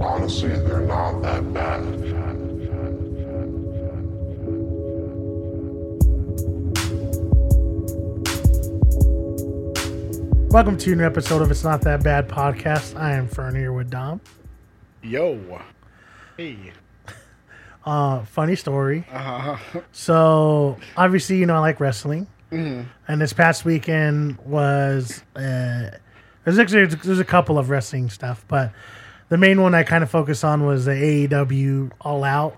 Honestly, they're not that bad. Welcome to a new episode of It's Not That Bad podcast. I am Fern here with Dom. Yo. Hey. Uh, funny story. Uh-huh. So obviously, you know, I like wrestling, and this past weekend was uh, there's actually there's a couple of wrestling stuff, but the main one I kind of focus on was the AEW All Out,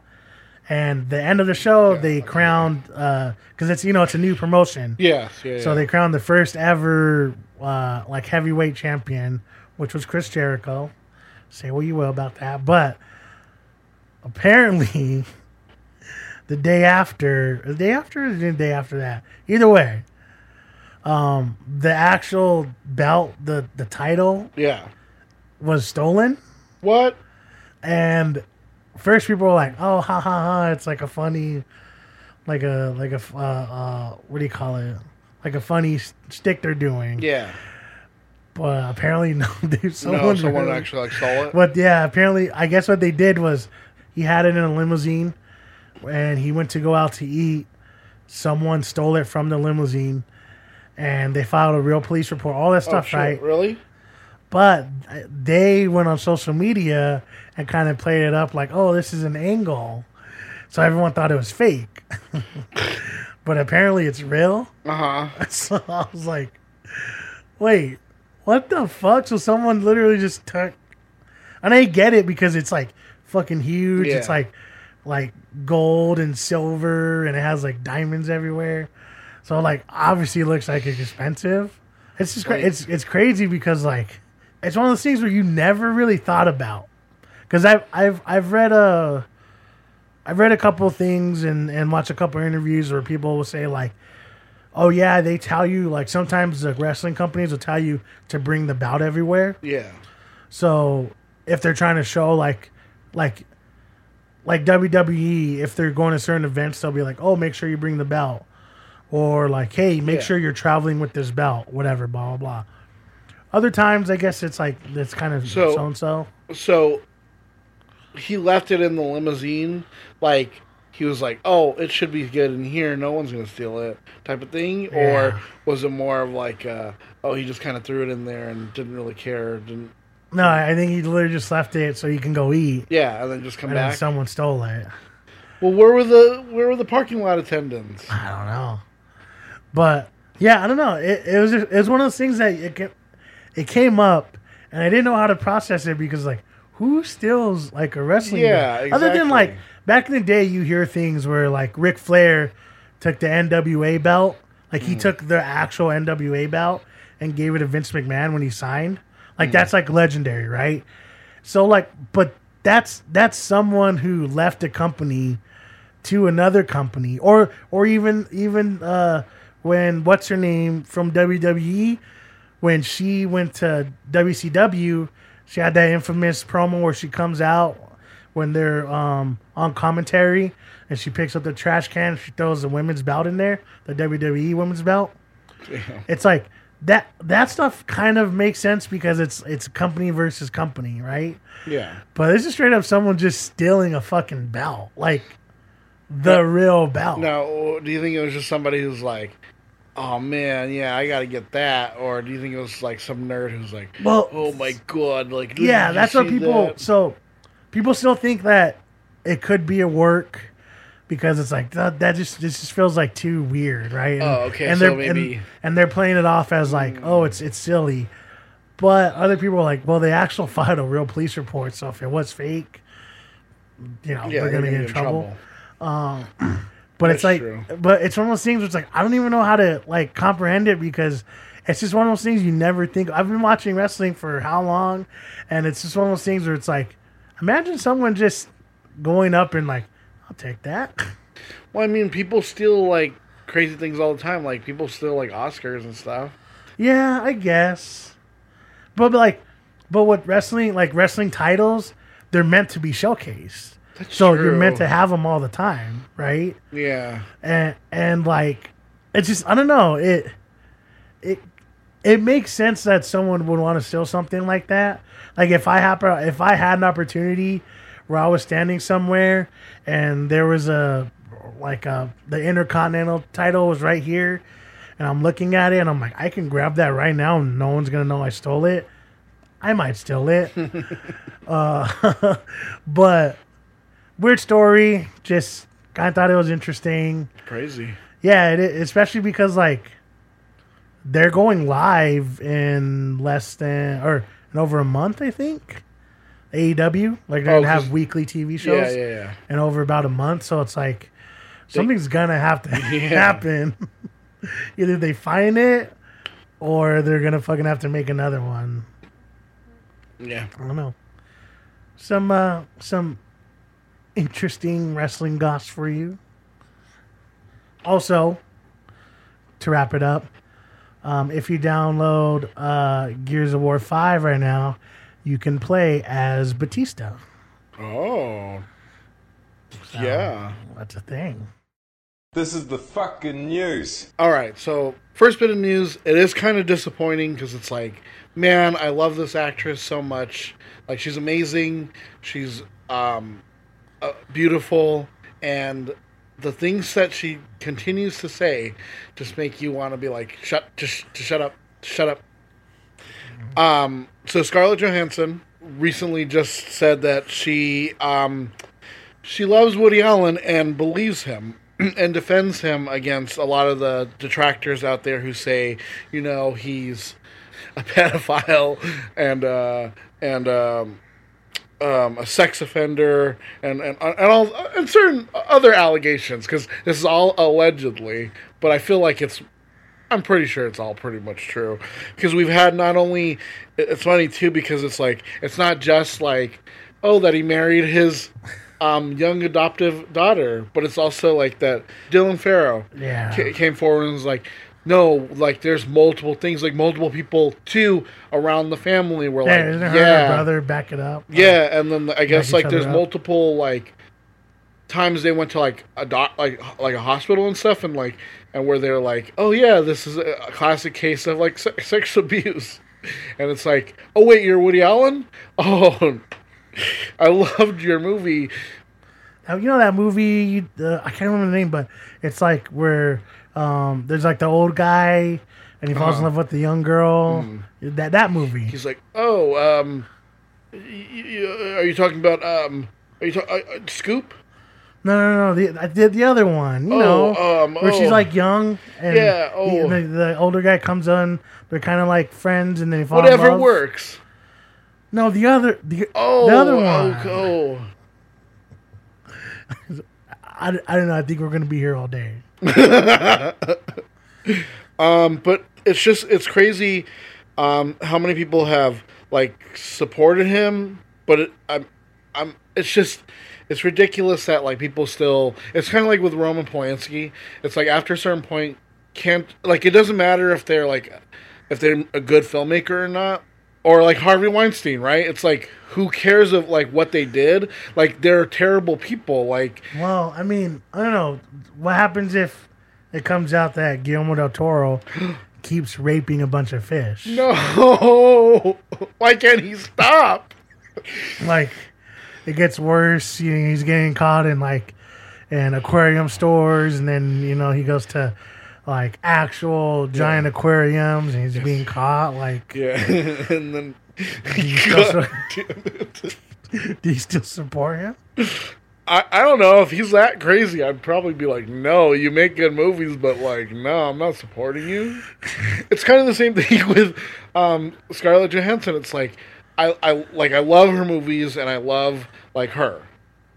and the end of the show they crowned because it's you know it's a new promotion, Yes, yeah, so yeah. they crowned the first ever uh, like heavyweight champion, which was Chris Jericho. Say what you will about that, but apparently, the day after, the day after, or the day after that, either way, um, the actual belt, the the title Yeah. was stolen, What? and first people were like, "Oh, ha ha ha!" It's like a funny, like a like a uh, uh, what do you call it? Like a funny stick they're doing. Yeah. But apparently, no, dude. Someone, no, someone really- actually like stole it. But yeah, apparently, I guess what they did was he had it in a limousine, and he went to go out to eat. Someone stole it from the limousine, and they filed a real police report. All that Oh, stuff, shit, right? Really? But they went on social media and kind of played it up like, "Oh, this is an angle," so everyone thought it was fake. but apparently, it's real. Uh-huh. So I was like, wait, what the fuck? So someone literally just took. And I get it because it's like fucking huge. It's like like gold and silver and it has like diamonds everywhere. So like obviously it looks like it's expensive. It's just cra- it's it's crazy because like it's one of those things where you never really thought about. Cuz I've I've I've read a I've read a couple things and and watched a couple interviews where people will say like Oh yeah, they tell you like sometimes the wrestling companies will tell you to bring the bout everywhere. Yeah. So if they're trying to show like like like WWE, if they're going to certain events, they'll be like, "Oh, make sure you bring the belt," or like, "Hey, make Yeah. sure you're traveling with this belt," whatever, blah blah blah. Other times, I guess it's like it's kind of So- so and so. So he left it in the limousine like he was like, "Oh, it should be good in here. No one's gonna steal it," type of thing, Yeah. or was it more of like, uh, "Oh, he just kind of threw it in there and didn't really care." Didn't, No, I think he literally just left it so you can go eat, yeah, and then just come and then back. someone stole it. well, where were the where were the parking lot attendants? I don't know, but yeah, I don't know. It, it was it was one of those things that it it came up, and I didn't know how to process it because like who steals like a wrestling? Yeah, belt? Other than like back in the day, you hear things where like Ric Flair took the NWA belt, like Mm. he took the actual NWA belt and gave it to Vince McMahon when he signed. Mm. Like that's like legendary, right? So like, but that's that's someone who left a company to another company, or or even even uh, when what's her name from WWE, when she went to WCW, she had that infamous promo where she comes out when they're um, on commentary and she picks up the trash can, she throws the women's belt in there, the WWE women's belt. It's like that that stuff kind of makes sense because it's it's company versus company, right? Yeah. But this is straight up someone just stealing a fucking belt, like the real belt. Now, do you think it was just somebody who's like, "Oh man, yeah, I got to get that," or do you think it was like some nerd who's like, Well, "Oh my god!" Like, yeah, that's what people. that? So people still think that it could be a work because it's like that. That just this just feels like too weird, right? And, Oh, okay, And so they're maybe- and, and they're playing it off as like, oh, it's it's silly. But other people are like, well, they actually filed a real police report, so if it was fake, you know, Yeah, they're gonna get in trouble. Um, But it's like, true. but it's one of those things where it's like I don't even know how to like comprehend it because it's just one of those things you never think. I've been watching wrestling for how long, and it's just one of those things where it's like, imagine someone just going up and like, I'll take that. Well, I mean, people steal like crazy things all the time. Like people steal like Oscars and stuff. yeah, I guess. But like, but with wrestling, like wrestling titles, they're meant to be showcased. That's so you're meant to have them all the time, right? Yeah. and and like it's just I don't know it it it makes sense that someone would want to steal something like that. Like if I happen, if I had an opportunity where I was standing somewhere and there was a like a the intercontinental title was right here, and I'm looking at it and I'm like, I can grab that right now and no one's gonna know I stole it. I might steal it. uh, but weird story. Just kind of thought it was interesting. Crazy. Yeah, it, especially because like they're going live in less than or in over a month, I think. AEW, like they're Oh, gonna have weekly TV shows yeah, yeah. in over about a month. So it's like something's gonna have to happen. Either they find it or they're gonna fucking have to make another one. Yeah. I don't know. Some uh some interesting wrestling goss for you. Also, to wrap it up, um, if you download uh, Gears of War Five right now, you can play as Batista. Oh. So, Yeah. that's a thing. This is the fucking news. All right. So, first bit of news. It is kind of disappointing because it's like, man, I love this actress so much. Like, she's amazing. She's um, uh, beautiful, and the things that she continues to say just make you want to be like, shut, just, just shut up, shut up. Um. So Scarlett Johansson recently just said that she um she loves Woody Allen and believes him and defends him against a lot of the detractors out there who say, you know, he's a pedophile and uh, and um, um, a sex offender and and and all and certain other allegations because this is all allegedly, but I feel like it's I'm pretty sure it's all pretty much true because we've had not only it's funny too because it's like it's not just like oh that he married his um, young adoptive daughter, but it's also like that Dylan Farrow Yeah. ca- came forward and was like, no, like there's multiple things, like multiple people too around the family were Yeah, like, yeah, brother back it up? yeah, and then I guess like there's up. multiple like times they went to like a doc like like a hospital and stuff and like and where they're like oh yeah this is a classic case of like se- sex abuse and it's like oh wait you're Woody Allen oh I loved your movie Now, you know that movie? Uh, I can't remember the name, but it's like where um, there's like the old guy and he falls in love with the young girl. That that movie. he's like oh um y- y- are you talking about um are you talking uh, uh, Scoop No, no, no. The I did the other one. You Oh, know, um, where she's oh. like young and Yeah, he- oh. the, the older guy comes on. They're kind of like friends, and they fall in whatever love. works No, the other the oh the other one. oh, I, I don't know. I think we're gonna be here all day. Um, but it's just it's crazy um, how many people have like supported him, but it, I'm I'm it's just it's ridiculous that like people still it's kind of like with Roman Polanski. It's like after a certain point can't like it doesn't matter if they're like if they're a good filmmaker or not. Or like Harvey Weinstein, right? It's like who cares of like what they did? Like they're terrible people. Like Well, I mean, I don't know. What happens if it comes out that Guillermo del Toro keeps raping a bunch of fish? no, why can't he stop? Like, it gets worse. You know, he's getting caught in like in aquarium stores, and then you know he goes to like actual giant aquariums, and he's being caught. Like, Yeah, and then do you still, God su- damn it. do you still support him? I, I don't know if he's that crazy. I'd probably be like, no, you make good movies, but like, no, I'm not supporting you. it's kind of the same thing with um, Scarlett Johansson. It's like I, I like I love her movies and I love like her,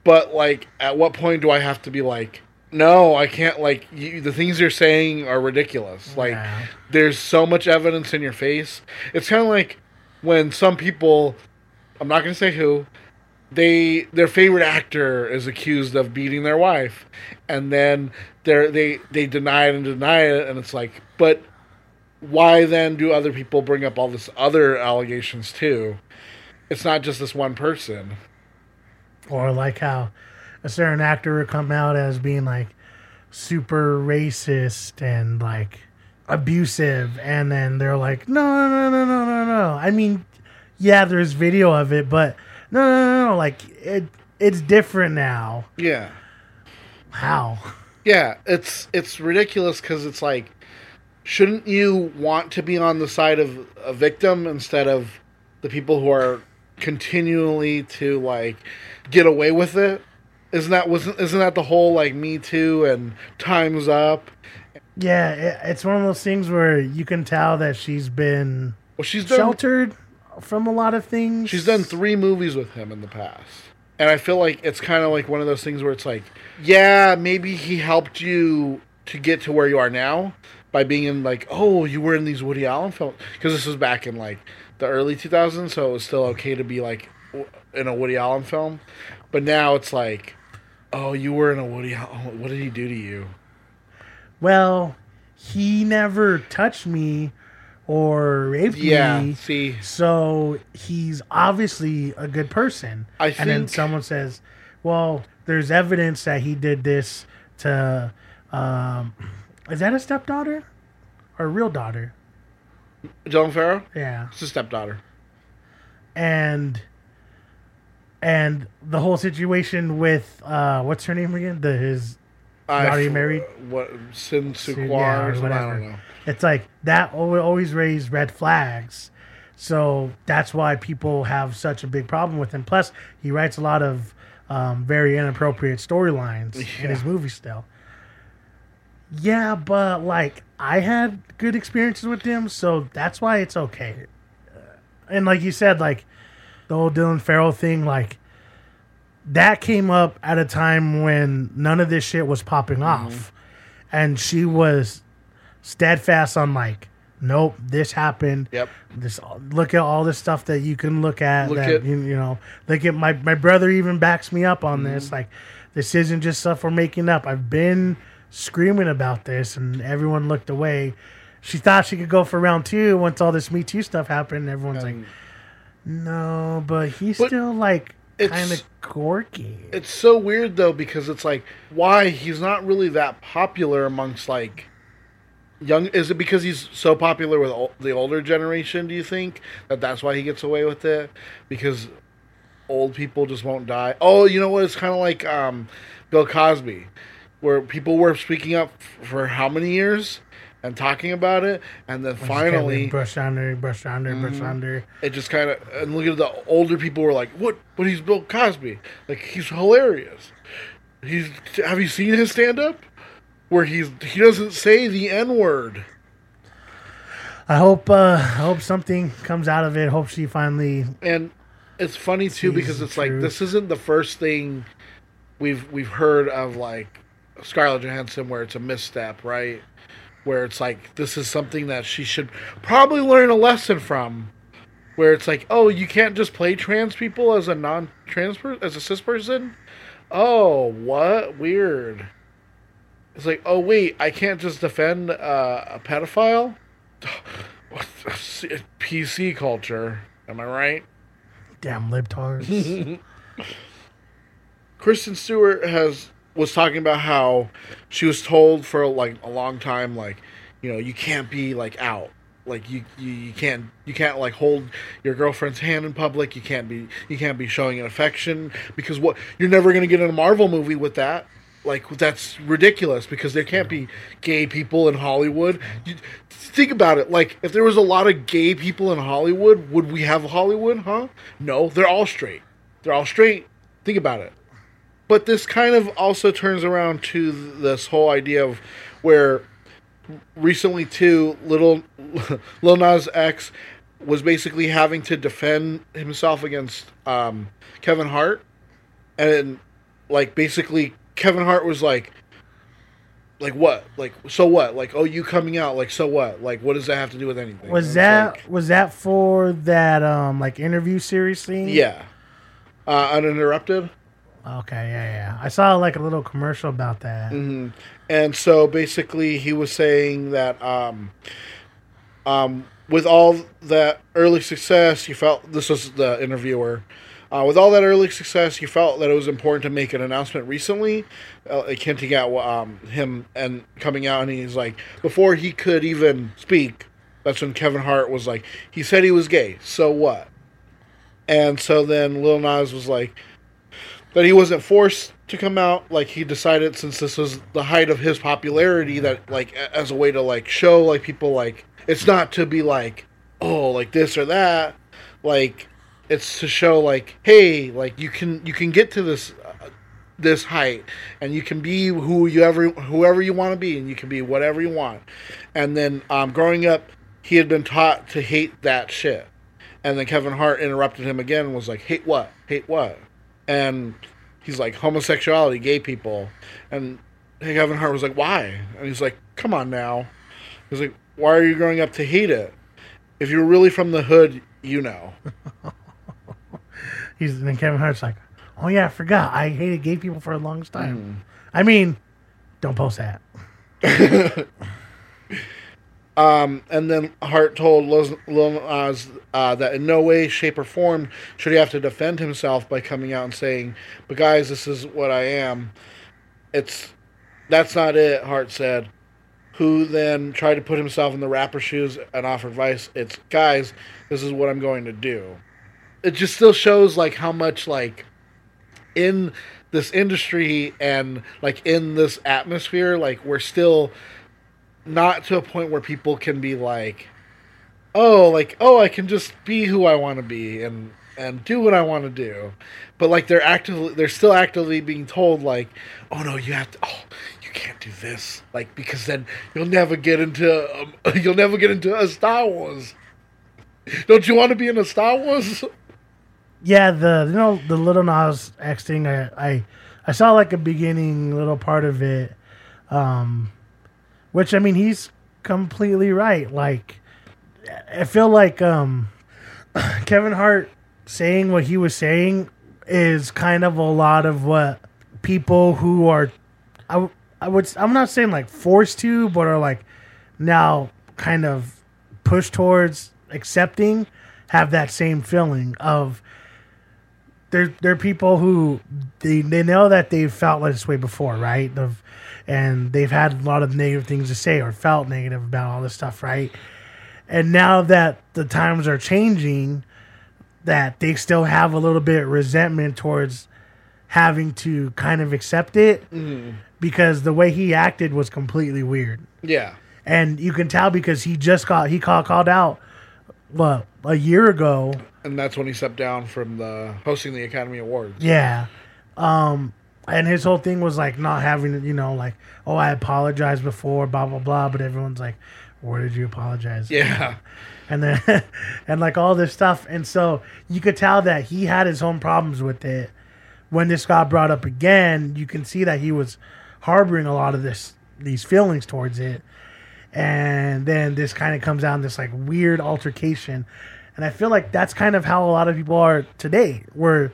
but like, at what point do I have to be like? No, I can't. Like you, the things you're saying are ridiculous. Like Yeah. there's so much evidence in your face. It's kind of like when some people, I'm not going to say who, they their favorite actor is accused of beating their wife, and then they they they deny it and deny it, and it's like, but why then do other people bring up all this other allegations too? It's not just this one person. Or like how a certain actor would come out as being like super racist and like abusive, and then they're like, no, no, no, no, no, no. No I mean, yeah, there's video of it, but no, no, no, no. Like it, it's different now. Yeah. How? Yeah, it's it's ridiculous because it's like, shouldn't you want to be on the side of a victim instead of the people who are continually to like get away with it? Isn't that wasn't isn't that the whole like Me Too and Times Up? Yeah, it, it's one of those things where you can tell that she's been Well, she's done sheltered from a lot of things. she's done three movies with him in the past, and I feel like it's kind of like one of those things where it's like, yeah, maybe he helped you to get to where you are now by being in like, oh, you were in these Woody Allen films because this was back in like the early 2000s, so it was still okay to be like in a Woody Allen film, but now it's like, oh, you were in a Woody What did he do to you? Well, he never touched me or raped Yeah, me. see, So he's obviously a good person. I and then someone says, "Well, there's evidence that he did this to." Um, is that a stepdaughter or a real daughter? Dylan Farrow, Yeah, it's a stepdaughter. and and the whole situation with uh, what's her name again? The his Not f- married? What Sin Suquar yeah, or something? I don't know. It's like that al- always raised red flags. So that's why people have such a big problem with him. Plus, he writes a lot of um, very inappropriate storylines in his Yeah. movies still. Yeah, but like I had good experiences with him, so that's why it's okay. And like you said, like the whole Dylan Farrell thing, like that came up at a time when none of this shit was popping Mm-hmm. off, and she was steadfast on like, nope, this happened. Yep. This look at all this stuff that you can look at. Look that at- you, you know, look at my my brother even backs me up on Mm-hmm. this. Like, this isn't just stuff we're making up. I've been screaming about this, and everyone looked away. She thought she could go for round two once all this Me Too stuff happened. Everyone's like, And no, but he's But still like kind of quirky. it's so weird though because it's like why he's not really that popular amongst like young is it because he's so popular with the older generation do you think that that's why he gets away with it? Because old people just won't die? Oh you know what? It's kind of like um bill cosby where people were speaking up f- for how many years and talking about it and then finally brush under, brush under, brush under. it just kind of and look at the older people were like what but he's bill cosby like he's hilarious he's have you seen his stand-up where he's he doesn't say the n-word I hope, uh, I hope something comes out of it. Hope she finally. and it's funny too because it's like truth. this isn't the first thing we've we've heard of like Scarlett Johansson where it's a misstep right where it's like this is something that she should probably learn a lesson from. Where it's like oh you can't just play trans people as a non-trans per- as a cis person? Oh what? Weird. It's like oh wait i can't just defend uh, a pedophile? Pc culture. Am i right? Damn libtards. kristen stewart has was talking about how she was told for like a long time like you know you can't be like out. Like you, you you can't you can't like hold your girlfriend's hand in public. You can't be you can't be showing an affection because what you're never to get in a marvel movie with that. Like that's ridiculous because there can't be gay people in hollywood. You, think about it. Like if there was a lot of gay people in hollywood would we have hollywood huh? No they're all straight. They're all straight. Think about it but this kind of also turns around to this whole idea of where recently too little Lil Nas X was basically having to defend himself against um, Kevin Hart, and like basically Kevin Hart was like, like what, like so what, like oh you coming out, like so what, like what does that have to do with anything? Was that like- was that for that um like interview series thing? yeah, uh, uninterrupted? Okay, yeah, yeah. I saw like a little commercial about that. Mm-hmm. And so basically, he was saying that um, um, with all that early success, you felt this was the interviewer. Uh, with all that early success, he felt that it was important to make an announcement recently, uh, hinting at um, him and coming out, and he's like, before he could even speak, that's when Kevin Hart was like, he said he was gay, so what? And so then Lil Nas was like, that he wasn't forced to come out. Like he decided since this was the height of his popularity, that like as a way to like show like people like it's not to be like oh like this or that, like it's to show like hey like you can you can get to this uh, this height and you can be who you ever whoever you want to be and you can be whatever you want. And then um, growing up, he had been taught to hate that shit. And then Kevin Hart interrupted him again and was like, "Hate what? Hate what?" And he's like, "Homosexuality, gay people." And Kevin Hart was like, "Why?" And he's like, "Come on now." He's like, "Why are you growing up to hate it? If you're really from the hood, you know." He's and then Kevin Hart's like, oh yeah, I forgot. I hated gay people for a long time. Mm. I mean, don't post that. Um, and then Hart told Lil Nas uh, that in no way, shape, or form should he have to defend himself by coming out and saying, "But guys, this is what I am." It's that's not it. Hart said, who then tried to put himself in the rapper shoes and offer advice. It's guys, this is what I'm going to do. It just still shows like how much like in this industry and like in this atmosphere, like we're still not to a point where people can be like, oh, like oh, I can just be who I want to be and and do what I want to do, but like they're actively, they're still actively being told like, oh no, you have to, oh, you can't do this, like because then you'll never get into, um, you'll never get into a Star Wars. Don't you want to be in a Star Wars? Yeah, the you know the Lil Nas X thing. I I, I saw like a beginning little part of it, um, which I mean he's completely right. Like I feel like um, Kevin Hart saying what he was saying is kind of a lot of what people who are I, I would I'm not saying like forced to, but are like now kind of pushed towards accepting have that same feeling of there there are people who they they know that they've felt this way before, right? Of and they've had a lot of negative things to say or felt negative about all this stuff, right? And now that the times are changing, that they still have a little bit of resentment towards having to kind of accept it because the way he acted was completely weird. Yeah, And you can tell because he just got he called called out what a year ago and that's when he stepped down from the hosting the Academy Awards. Yeah. Um and his whole thing was like not having you know, like, oh I apologized before, blah blah blah, but everyone's like, Where did you apologize? Yeah, And then and like all this stuff. And so you could tell that he had his own problems with it. When this got brought up again, you can see that he was harboring a lot of this these feelings towards it. And then this kind of comes down this like weird altercation. And I feel like that's kind of how a lot of people are today, where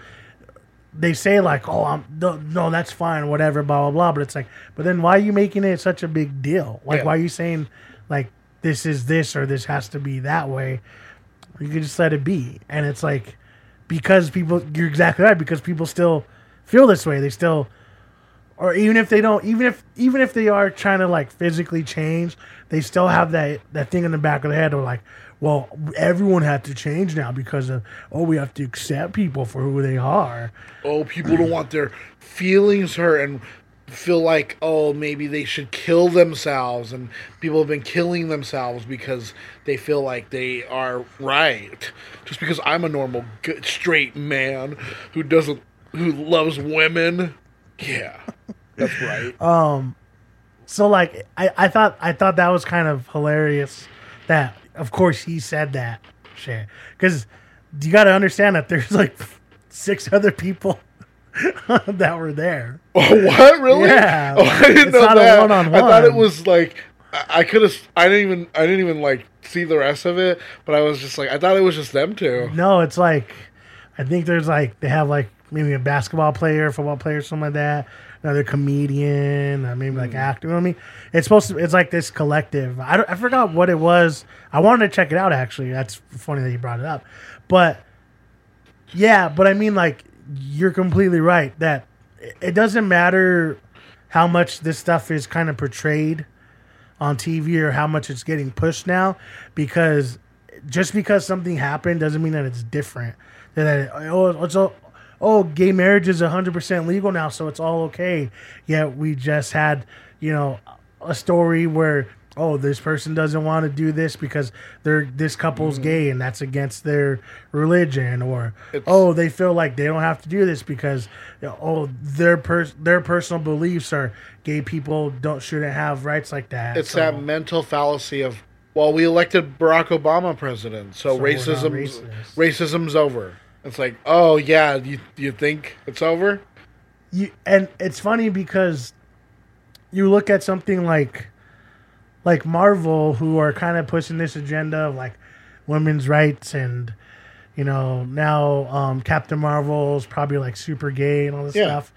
they say like, "Oh, I'm no, no, that's fine, whatever, blah blah blah." But it's like, but then why are you making it such a big deal? Like, Yeah. why are you saying like this is this or this has to be that way? You could just let it be, and it's like because people, you're exactly right. Because people still feel this way, they still, or even if they don't, even if even if they are trying to like physically change, they still have that that thing in the back of their head. Or like, well, everyone had to change now because of oh, we have to accept people for who they are. oh, people don't want their feelings hurt and feel like, oh, maybe they should kill themselves. And people have been killing themselves because they feel like they are right. Just because I'm a normal, good, straight man who doesn't, who loves women. Yeah, that's right. Um so like I, I thought I thought that was kind of hilarious that of course he said that shit because you got to understand that there's like six other people that were there. Oh, what really? Yeah, Oh, I didn't it's know not a that. I thought it was like I, I could have. I didn't even. I didn't even like see the rest of it. But I was just like, I thought it was just them two. No, it's like I think there's like they have like maybe a basketball player, football player, something like that. Another comedian, uh, maybe like actor. You know what I mean? It's supposed to. It's like this collective. I I forgot what it was. I wanted to check it out. Actually, that's funny that you brought it up. But Yeah, but I mean, like, you're completely right that it doesn't matter how much this stuff is kind of portrayed on TV or how much it's getting pushed now, because just because something happened doesn't mean that it's different. That oh, it's all, oh, gay marriage is hundred percent legal now, so it's all okay. Yet we just had, you know, a story where oh this person doesn't want to do this because they're this couple's mm. gay and that's against their religion or It's- oh they feel like they don't have to do this because you know, oh their pers- their personal beliefs are gay people don't shouldn't have rights like that It's So- that mental fallacy of well, we elected Barack Obama president, so, So racism racist. racism's over. It's like, oh yeah, you you think it's over? you and it's funny because you look at something like like Marvel who are kind of pushing this agenda of like women's rights and you know now um Captain Marvel's probably like super gay and all this Yeah. stuff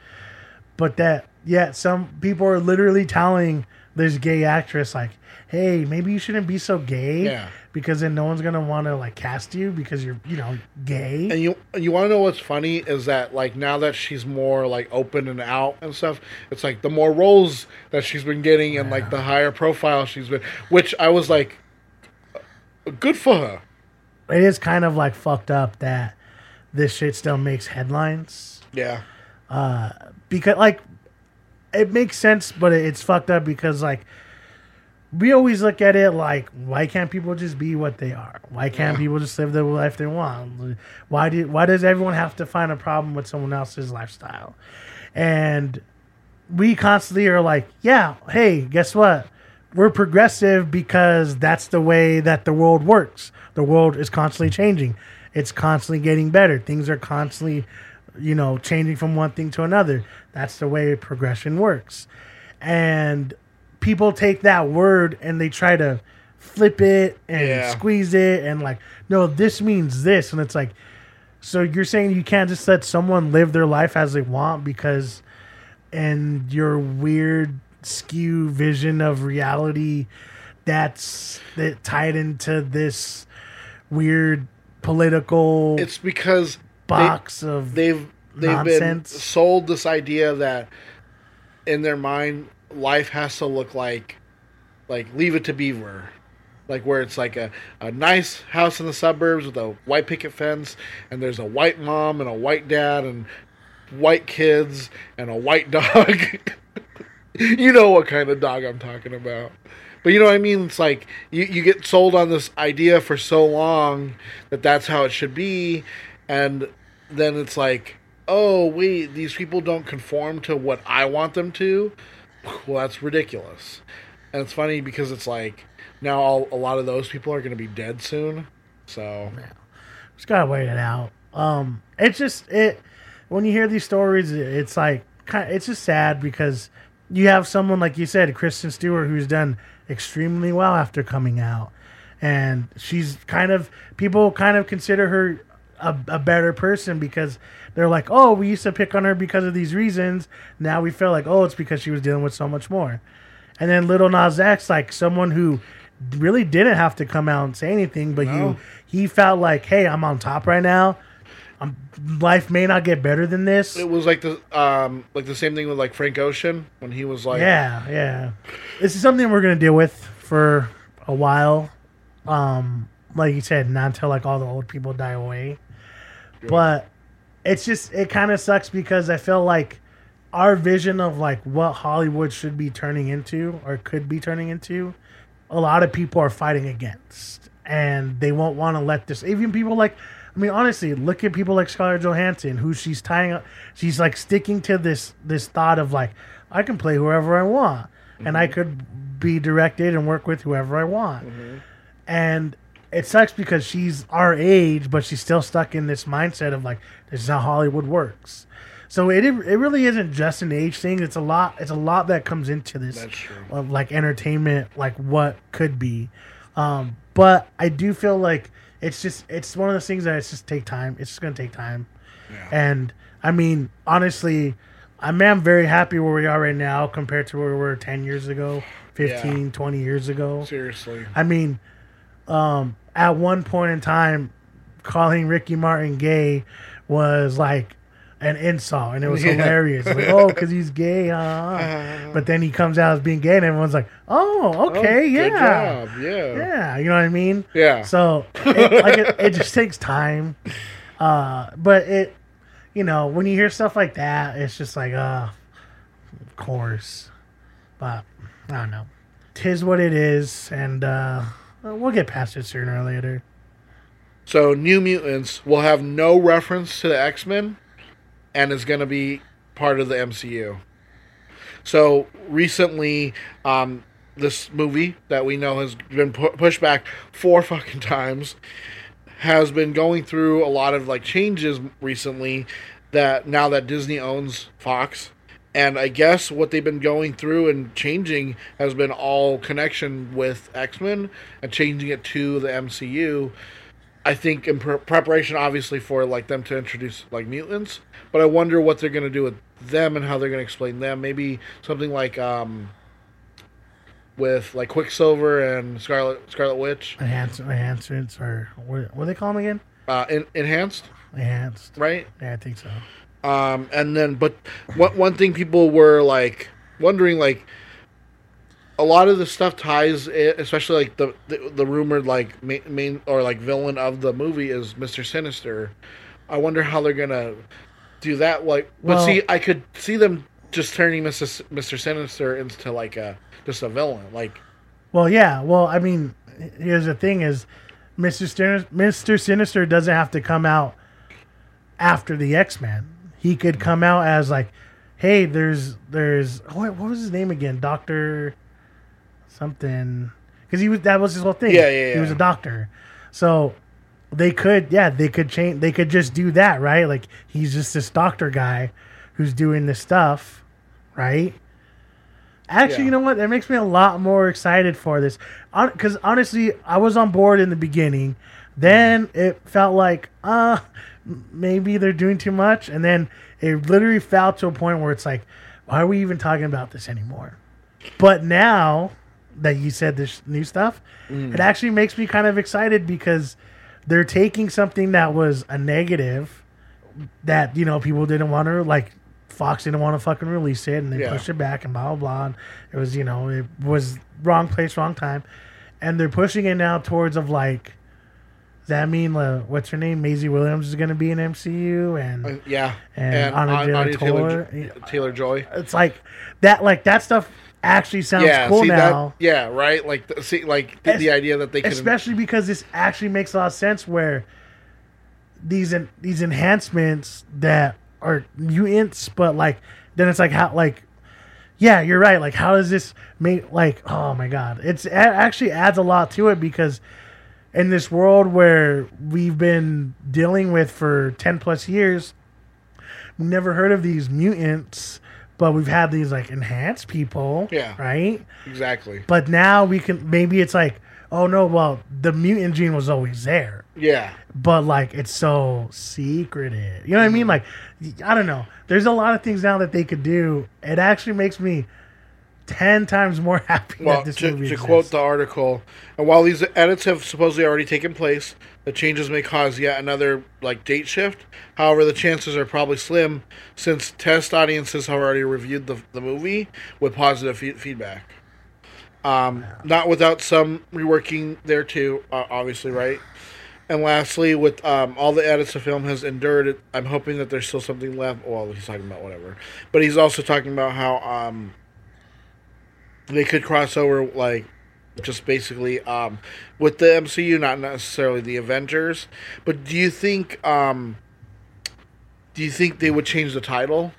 but that yeah some people are literally telling this gay actress like hey maybe you shouldn't be so gay Yeah. because then no one's gonna want to like cast you because you're you know gay And you you want to know what's funny is that like now that she's more like open and out and stuff, it's like the more roles that she's been getting and like the higher profile she's been, which I was like, good for her. it is kind of like fucked up that this shit still makes headlines Yeah, Uh, because like it makes sense but it's fucked up because like we always look at it like why can't people just be what they are? Why can't Yeah. people just live the life they want? Why do why does everyone have to find a problem with someone else's lifestyle? And we constantly are like yeah hey guess what? We're progressive because that's the way that the world works. The world is constantly changing. It's constantly getting better. Things are constantly you know changing from one thing to another. That's the way progression works. And people take that word and they try to flip it and Yeah. squeeze it and like no this means this and it's like so you're saying you can't just let someone live their life as they want because and your weird skew vision of reality that's that tied into this weird political it's because they- box of they've they've nonsense. been sold this idea that in their mind life has to look like like leave it to beaver. Like where it's like a, a nice house in the suburbs with a white picket fence and there's a white mom and a white dad and white kids and a white dog. You know what kind of dog i'm talking about. But you know what i mean? It's like you, you get sold on this idea for so long that that's how it should be and then it's like oh wait these people don't conform to what i want them to well that's ridiculous and it's funny because it's like now all, a lot of those people are going to be dead soon so just gotta wait it out. Um, it's just it when you hear these stories, it's like. It's just sad because you have someone like you said, Kristen Stewart, who's done extremely well after coming out, and she's kind of people kind of consider her a, a better person because they're like, oh, we used to pick on her because of these reasons. Now we feel like, oh, it's because she was dealing with so much more. And then Lil Nas X, like someone who really didn't have to come out and say anything, but No. he he felt like, hey, I'm on top right now. I'm, life may not get better than this. it was like the um like the same thing with like frank ocean when he was like yeah, yeah. This is something we're gonna deal with for a while. Um, like you said, not until like all the old people die away. But it's just it kind of sucks because I feel like our vision of like what Hollywood should be turning into or could be turning into, a lot of people are fighting against, and they won't want to let this. Even people like, I mean, honestly, look at people like Scarlett Johansson, who she's tying up. She's like sticking to this this thought of like, I can play whoever I want, and I mm-hmm. could be directed and work with whoever I want, mm-hmm. and it sucks because she's our age, but she's still stuck in this mindset of like, this is how Hollywood works. So it it really isn't just an age thing. It's a lot. It's a lot that comes into this of like entertainment, like what could be. Um, but I do feel like it's just it's one of those things that it's just take time. It's just gonna take time. And I mean, honestly, I mean, I'm very happy where we are right now compared to where we were 10 years ago, 15, 20 years ago. seriously I mean, um, at one point in time, calling Ricky Martin gay was like an insult, and it was hilarious. Like, oh, because he's gay, huh? But then he comes out as being gay, and everyone's like, oh, okay, Oh, yeah, job. Yeah. yeah, you know what I mean? Yeah. So, it, like, it, it just takes time. Uh, but it, you know, when you hear stuff like that, it's just like, uh, of course. But I don't know. Tis what it is, and uh, we'll get past it sooner or later. So New Mutants will have no reference to the X Men, and is going to be part of the MCU. So recently, um, this movie that we know has been pu- pushed back four fucking times has been going through a lot of like changes recently. That now that Disney owns Fox, and I guess what they've been going through and changing has been all connection with X Men and changing it to the MCU. I think in pre- preparation, obviously, for like them to introduce like mutants, but I wonder what they're gonna do with them and how they're gonna explain them. Maybe something like um, with like Quicksilver and Scarlet Scarlet Witch, Enhanced, enhancements, or what, what do they call them again? uh, in, enhanced, Enhanced. right? Yeah, I think so. Um, and then, but one one thing people were like wondering, like a lot of the stuff ties, it, especially like the the, the rumored like main, main or like villain of the movie is Mister Sinister. I wonder how they're gonna do that. Like, but Well- see, I could see them just turning Mister Mister Sinister into like a just a villain. Like, Well, yeah. Well, I mean, here's the thing: is Mister Sinister, Mister Sinister doesn't have to come out after the X Men. He could come out as like, hey, there's there's what, what was his name again? Doctor something. Because he was that was his whole thing. Yeah, yeah, He was a doctor, so they could yeah they could change they could just do that right like he's just this doctor guy who's doing this stuff right Actually, Yeah. you know what? That makes me a lot more excited for this. Because honestly, I was on board in the beginning. Then it felt like, uh, maybe they're doing too much. And then it literally fell to a point where it's like, why are we even talking about this anymore? But now that you said this new stuff, mm. it actually makes me kind of excited because they're taking something that was a negative that you know people didn't want to like Fox didn't want to fucking release it and they Yeah. pushed it back and blah blah blah. And it was you know it was wrong place wrong time, and they're pushing it now towards of like. That mean uh, what's her name? Maisie Williams is going to be in MCU, and uh, yeah, And Anya An- de la Taylor Taylor Joy. it's like that. Like that stuff actually sounds yeah, cool see now. that? Yeah, right. Like, the, see, like the, Es- the idea that they could especially because this actually makes a lot of sense where these en- these enhancements that are mutants but like then it's like how like yeah you're right like how does this make like oh my god it's it actually adds a lot to it because in this world where we've been dealing with for 10 plus years we've never heard of these mutants but we've had these like enhanced people Yeah. right exactly. but now we can maybe it's like, oh no, well the mutant gene was always there, Yeah, but like it's so secretive. You know what I mean? Mm-hmm. Like I don't know. There's a lot of things now that they could do. It actually makes me ten times more happy Well, that this to, movie to quote the article, and while these edits have supposedly already taken place, the changes may cause yet another like date shift. However, the chances are probably slim since test audiences have already reviewed the, the movie with positive fe- feedback. Um, not without some reworking there too, uh, obviously, right? And lastly, with um, all the edits the film has endured, it, I'm hoping that there's still something left. Well, he's talking about whatever, but he's also talking about how um, they could cross over like just basically um with the MCU not necessarily the Avengers but do you think um do you think they would change the title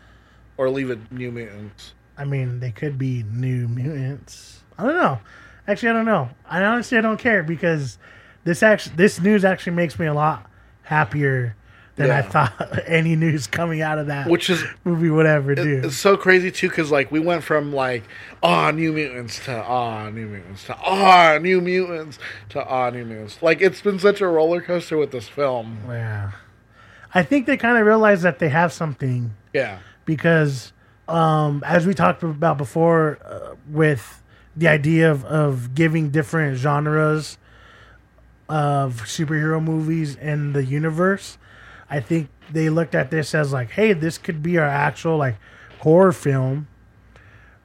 or leave it New Mutants I mean, they could be new mutants. I don't know. Actually, I don't know. I honestly I don't care because this actually this news actually makes me a lot happier than I thought any news coming out of that which is movie would ever do. it's so crazy too cuz like we went from like ah New Mutants to ah New Mutants to ah New Mutants to ah New Mutants like it's been such a roller coaster with this film Yeah. I think they kind of realize that they have something yeah because, um, as we talked about before, uh, with the idea of, of giving different genres of superhero movies in the universe, I think they looked at this as like, hey, this could be our actual like horror film.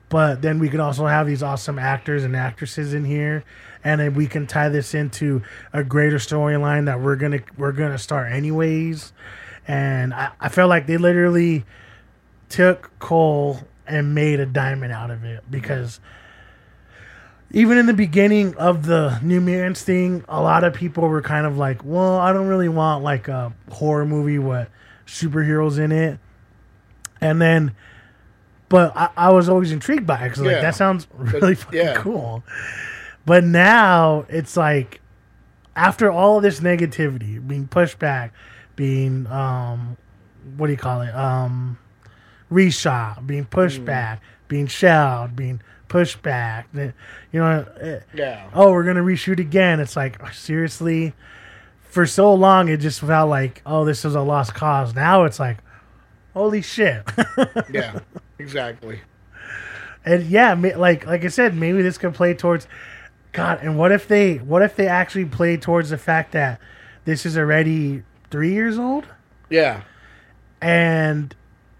But then we could also have these awesome actors and actresses in here, and then we can tie this into a greater storyline that we're gonna we're gonna start anyways. And I, I felt like they literally took coal and made a diamond out of it because even in the beginning of the New Mutants thing, a lot of people were kind of like, "Well, I don't really want like a horror movie with superheroes in it." And then, but I, I was always intrigued by it because like that sounds really fucking yeah. cool. But now it's like after all of this negativity being pushed back, being um, what do you call it? Um, reshot, being pushed Mm. back, being shelled, being pushed back. the- You know, eh, Yeah. oh, we're gonna reshoot again. It's like seriously. For so long, it just felt like, oh, this is a lost cause. Now it's like, holy shit. Yeah. Exactly. and yeah, like like I said, maybe this could play towards God. And what if they what if they actually play towards the fact that this is already three years old? Yeah. and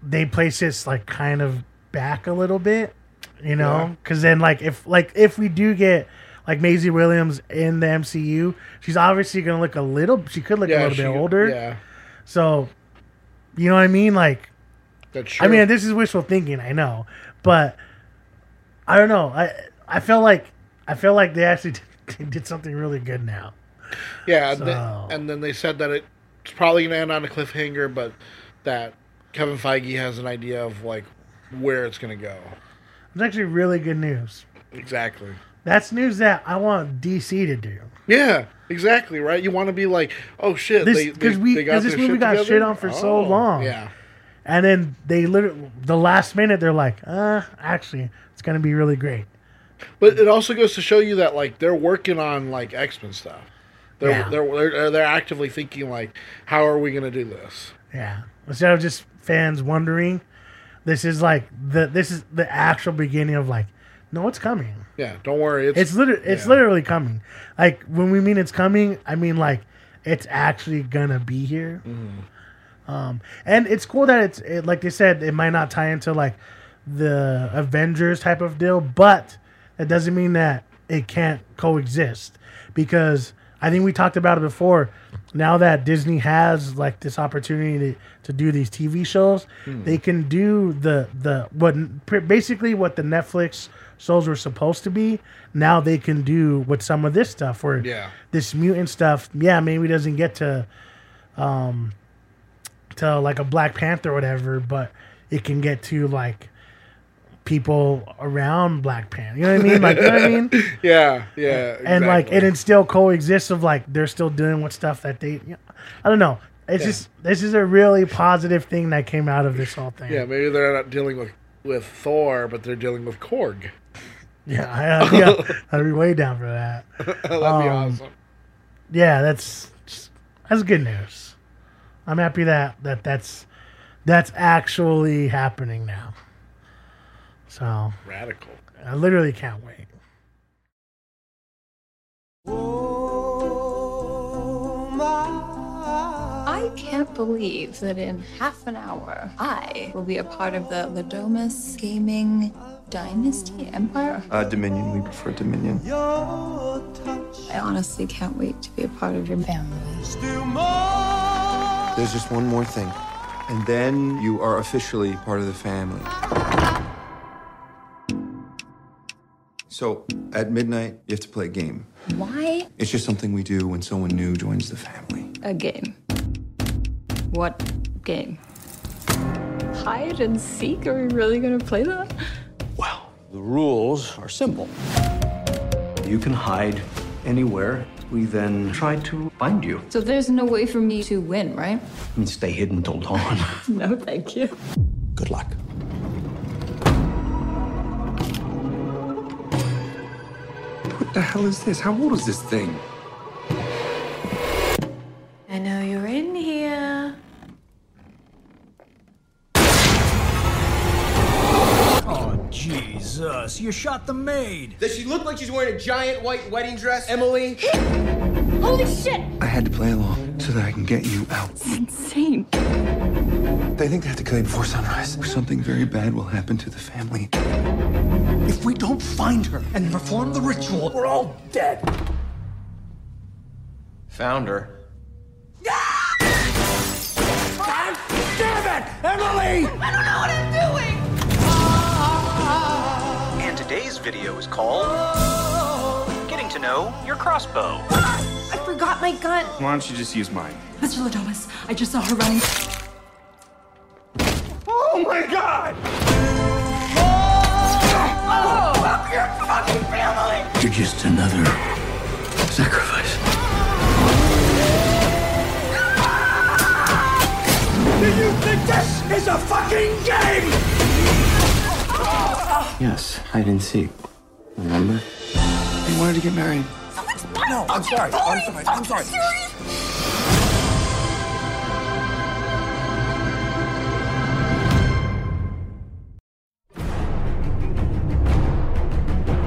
they place this like kind of back a little bit, you know, because then like if like if we do get like Maisie Williams in the MCU, she's obviously gonna look a little. She could look a little she- bit older. Yeah. So, you know what I mean? Like, That's true. I mean, this is wishful thinking, I know, but I don't know. I I feel like I feel like they actually did, did something really good now. Yeah, and, So- then, and then they said that it's probably going to end on a cliffhanger, but that Kevin Feige has an idea of like where it's going to go. It's actually really good news. Exactly. That's news that I want DC to do. Yeah, exactly. Right. You want to be like, oh shit, This- they, 'cause they, we- they 'cause got this movie got together? shit on for so Oh, long. Yeah. And then they literally, the last minute, they're like, uh, actually, it's going to be really great. But it also goes to show you that like they're working on like X Men stuff. They're, Yeah. they're they're they're actively thinking like, how are we going to do this? Yeah. Instead of just fans wondering, this is like the this is the actual beginning of like, no, it's coming. Yeah, don't worry. It's, It's literally it's yeah. literally coming. Like when we mean it's coming, I mean like it's actually gonna be here. Mm-hmm. Um, and it's cool that it's it, like they said, it might not tie into like the Avengers type of deal, but that doesn't mean that it can't coexist because I think we talked about it before. Now that Disney has like this opportunity to, to do these TV shows, Hmm. they can do the the what basically what the Netflix shows were supposed to be. Now they can do with some of this stuff where Yeah. this mutant stuff, yeah, maybe doesn't get to um to like a Black Panther or whatever, but it can get to like people around Black Panther. You know what I mean? Like you know what I mean? Yeah, yeah. And like and it still coexists of like they're still dealing with stuff that they you know, I don't know. It's Yeah. just this is a really positive thing that came out of this whole thing. yeah, maybe they're not dealing with with Thor, but they're dealing with Korg. Yeah, I, yeah, I'd be way down for that. That'd be Um, awesome. Yeah, that's that's good news. I'm happy that that that's that's actually happening now. So Radical. I literally can't wait. I can't believe that in half an hour, I will be a part of the Le Domas Gaming Dynasty Empire. Uh, Dominion. We prefer Dominion. I honestly can't wait to be a part of your family. There's just one more thing. And then you are officially part of the family. So, at midnight, you have to play a game. Why It's just something we do when someone new joins the family. a game? What game? Hide and seek? Are we really gonna play that? Well, the rules are simple. You can hide anywhere. We then try to find you. So there's no way for me to win, right? And stay hidden till dawn. No, thank you. Good luck. The hell is this? How old is this thing? I know you're in here. Oh, Jesus, you shot the maid. Does she look like she's wearing a giant white wedding dress, Emily? Holy shit! I had to play along so that I can get you out. It's insane. They think they have to kill you before sunrise, or something very bad will happen to the family. If we don't find her and perform the ritual, we're all dead. Found her. God damn it! Emily! I don't know what I'm doing! And today's video is called oh. Getting to Know Your Crossbow. Ah! I forgot my gun. Why don't you just use mine? Mr. Le Domas, I just saw her running. Oh my god! Oh, fuck your fucking family! You're just another sacrifice. Do you think this is a fucking game? Yes, hide and seek. Remember? He wanted to get married. No, I'm sorry. I'm sorry. I'm sorry.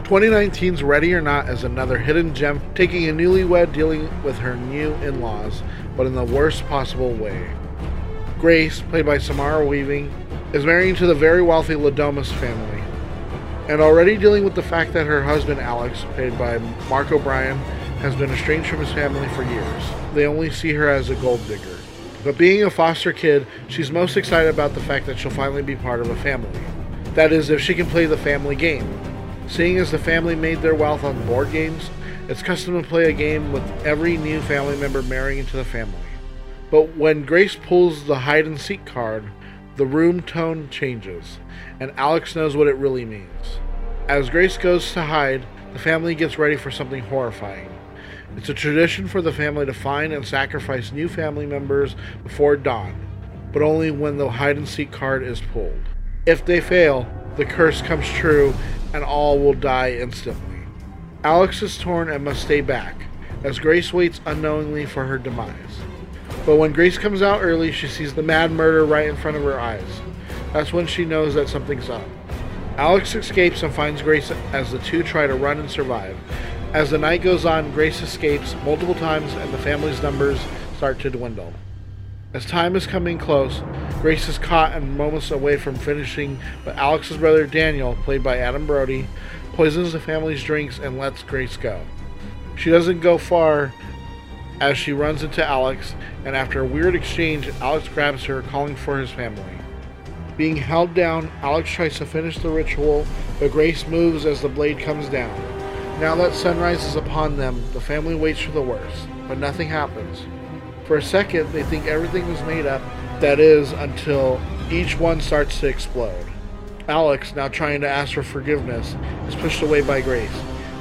Twenty 2019's Ready or Not is another hidden gem, taking a newlywed dealing with her new in laws, but in the worst possible way. Grace, played by Samara Weaving, is marrying to the very wealthy Le Domas family, and already dealing with the fact that her husband Alex, played by Mark O'Brien, has been estranged from his family for years. They only see her as a gold digger. But being a foster kid, she's most excited about the fact that she'll finally be part of a family. That is, if she can play the family game. Seeing as the family made their wealth on board games, it's custom to play a game with every new family member marrying into the family. But when Grace pulls the hide and seek card, the room tone changes, and Alex knows what it really means. As Grace goes to hide, the family gets ready for something horrifying. It's a tradition for the family to find and sacrifice new family members before dawn, but only when the hide and seek card is pulled. If they fail, the curse comes true and all will die instantly. Alex is torn and must stay back, as Grace waits unknowingly for her demise. But when Grace comes out early, she sees the mad murder right in front of her eyes. That's when she knows that something's up. Alex escapes and finds Grace as the two try to run and survive. As the night goes on, Grace escapes multiple times and the family's numbers start to dwindle. As time is coming close, Grace is caught and moments away from finishing, but Alex's brother Daniel, played by Adam Brody, poisons the family's drinks and lets Grace go. She doesn't go far as she runs into Alex, and after a weird exchange, Alex grabs her, calling for his family. Being held down, Alex tries to finish the ritual, but Grace moves as the blade comes down. Now that sunrise is upon them, the family waits for the worst, but nothing happens. For a second, they think everything was made up, that is, until each one starts to explode. Alex, now trying to ask for forgiveness, is pushed away by Grace,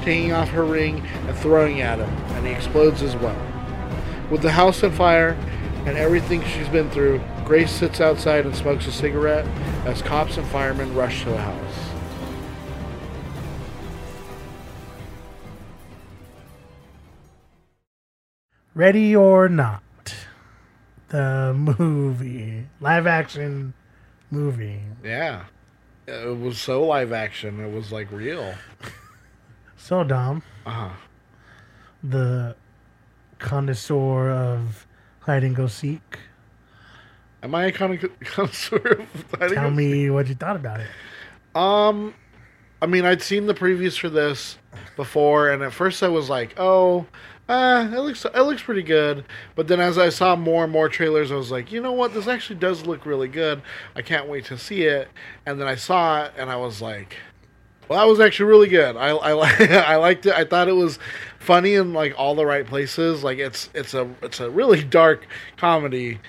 taking off her ring and throwing at him, and he explodes as well. With the house on fire and everything she's been through, Grace sits outside and smokes a cigarette as cops and firemen rush to the house. Ready or Not, the movie, live action movie. Yeah. It was so live action, it was like real. So dumb. Uh-huh. the connoisseur of hide and go seek. Am I a con- connoisseur of hide and Tell me what you thought about it. Um, I mean, I'd seen the previews for this before, and at first I was like, "Oh, uh, it looks it looks pretty good." But then as I saw more and more trailers, I was like, "You know what? This actually does look really good. I can't wait to see it." And then I saw it, and I was like, "Well, that was actually really good. I I, I liked it. I thought it was funny in like all the right places. Like it's it's a it's a really dark comedy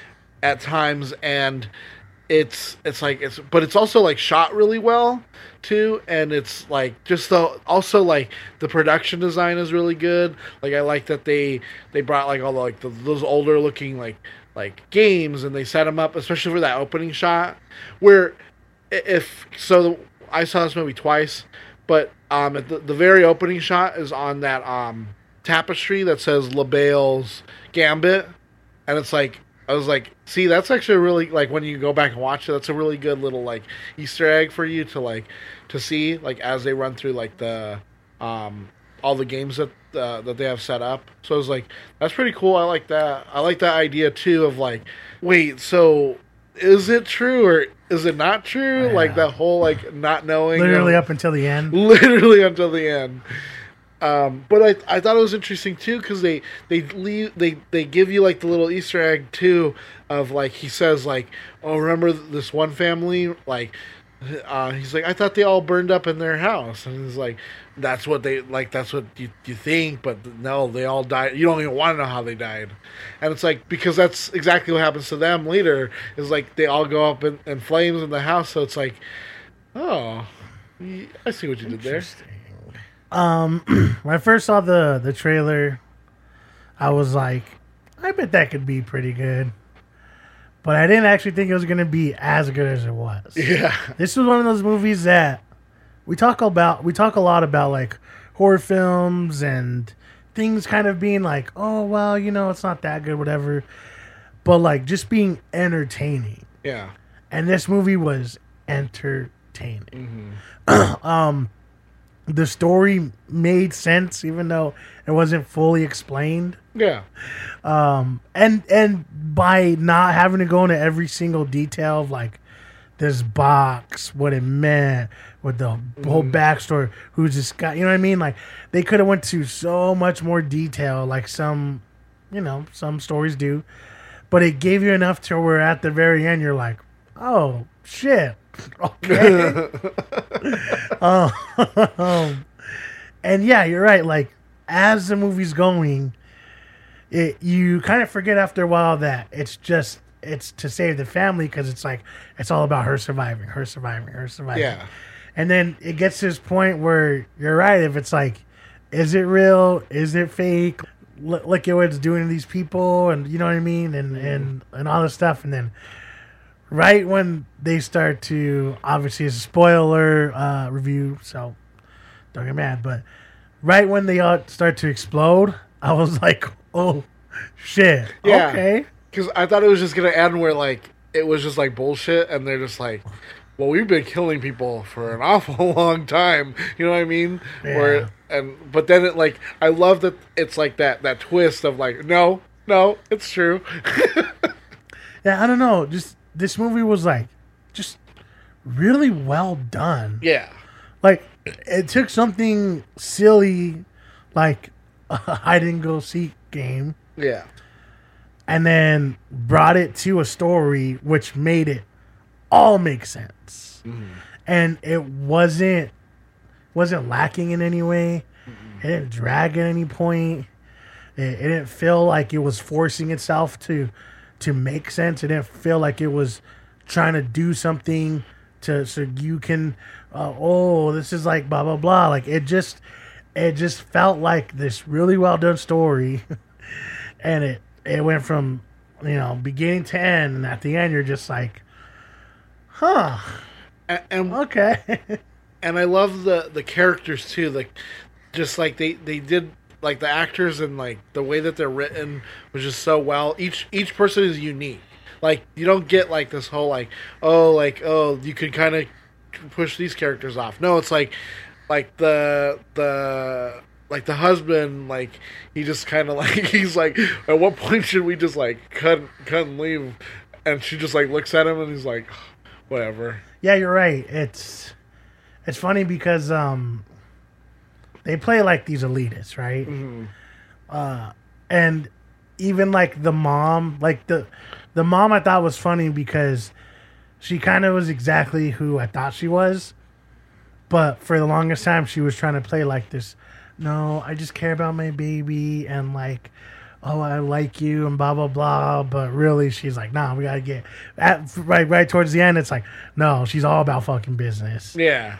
at times, and it's it's like it's but it's also like shot really well too and it's like just the also like the production design is really good. Like i like that they they brought like all the, like the, those older looking like like games and they set them up especially for that opening shot where if so the, i saw this movie twice but um the, the very opening shot is on that um tapestry that says Le Bail's gambit and it's like I was like, see, that's actually really like when you go back and watch it, that's a really good little like Easter egg for you to like to see like as they run through like the um all the games that uh, that they have set up. So I was like, that's pretty cool. I like that. I like that idea too of like, wait, so is it true or is it not true? Like that whole like not knowing, Literally of- up until the end. literally until the end. Um, but I, I thought it was interesting too because they they leave they they give you like the little Easter egg too of like he says like oh remember this one family? Like uh, he's like I thought they all burned up in their house. And he's like that's what they like that's what you, you think but no they all died. You don't even want to know how they died. And it's like because that's exactly what happens to them later is like they all go up in, in flames in the house. So it's like oh I see what you did there. Um, when I first saw the the trailer, I was like, I bet that could be pretty good. But I didn't actually think it was going to be as good as it was. Yeah. This was one of those movies that we talk about. We talk a lot about like horror films and things kind of being like, oh well, you know, it's not that good, whatever. But like just being entertaining. Yeah. And this movie was entertaining. um, the story made sense, even though it wasn't fully explained. Yeah. Um, and and by not having to go into every single detail of like this box, what it meant, with the whole backstory, who's this guy, you know what I mean? Like they could have went to so much more detail, like some, you know, some stories do, but it gave you enough to where at the very end you're like, oh shit, okay. um, and yeah, you're right. Like as the movie's going, it you kind of forget after a while that it's just it's to save the family because it's like it's all about her surviving, her surviving, her surviving. Yeah. And then it gets to this point where you're right. If it's like, is it real? Is it fake? Look, look at what it's doing to these people, and you know what I mean, and and and all this stuff. And then, right when they start to, obviously, it's a spoiler uh, review, so don't get mad. But right when they start to explode, I was like, oh shit, Yeah. okay. Because I thought it was just gonna end where like it was just like bullshit, and they're just like, "Well, we've been killing people for an awful long time." You know what I mean? Where and but then it like I love that it's like that that twist of like, no, no, it's true. Yeah, I don't know. Just this movie was like just really well done. Yeah. Like it took something silly like a hide and go seek game Yeah. and then brought it to a story which made it all make sense. Mm-hmm. And it wasn't wasn't lacking in any way. Mm-hmm. It didn't drag at any point. It, it didn't feel like it was forcing itself to to make sense. It didn't feel like it was trying to do something to so you can uh, oh this is like blah blah blah. Like it just it just felt like this really well done story, and it it went from you know beginning to end, and at the end you're just like, huh, and, and okay. and I love the the characters too. Like, just like they they did like the actors and like the way that they're written was just so well. Each each person is unique. Like you don't get like this whole like oh like oh you can kind of push these characters off. No, it's like like the the like the husband like he just kind of like he's like at what point should we just like cut cut and leave and she just like looks at him and he's like whatever Yeah, you're right. It's it's funny because um they play like these elitists, right? Uh and even like the mom, like the the mom I thought was funny because she kind of was exactly who I thought she was. But for the longest time she was trying to play like this no, I just care about my baby and like oh I like you and blah blah blah but really she's like nah we gotta get at, right right towards the end it's like no she's all about fucking business yeah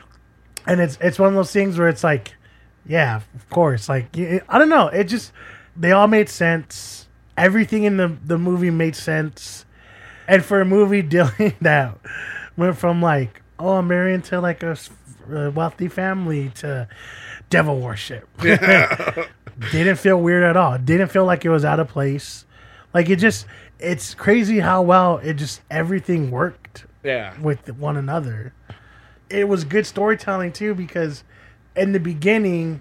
and it's it's one of those things where it's like yeah of course. Like I don't know. It just they all made sense. Everything in the the movie made sense. And for a movie dealing that went from like oh I'm married into like a wealthy family to devil worship. Didn't feel weird at all. Didn't feel like it was out of place. Like it just it's crazy how well it just everything worked yeah. with one another. It was good storytelling too because in the beginning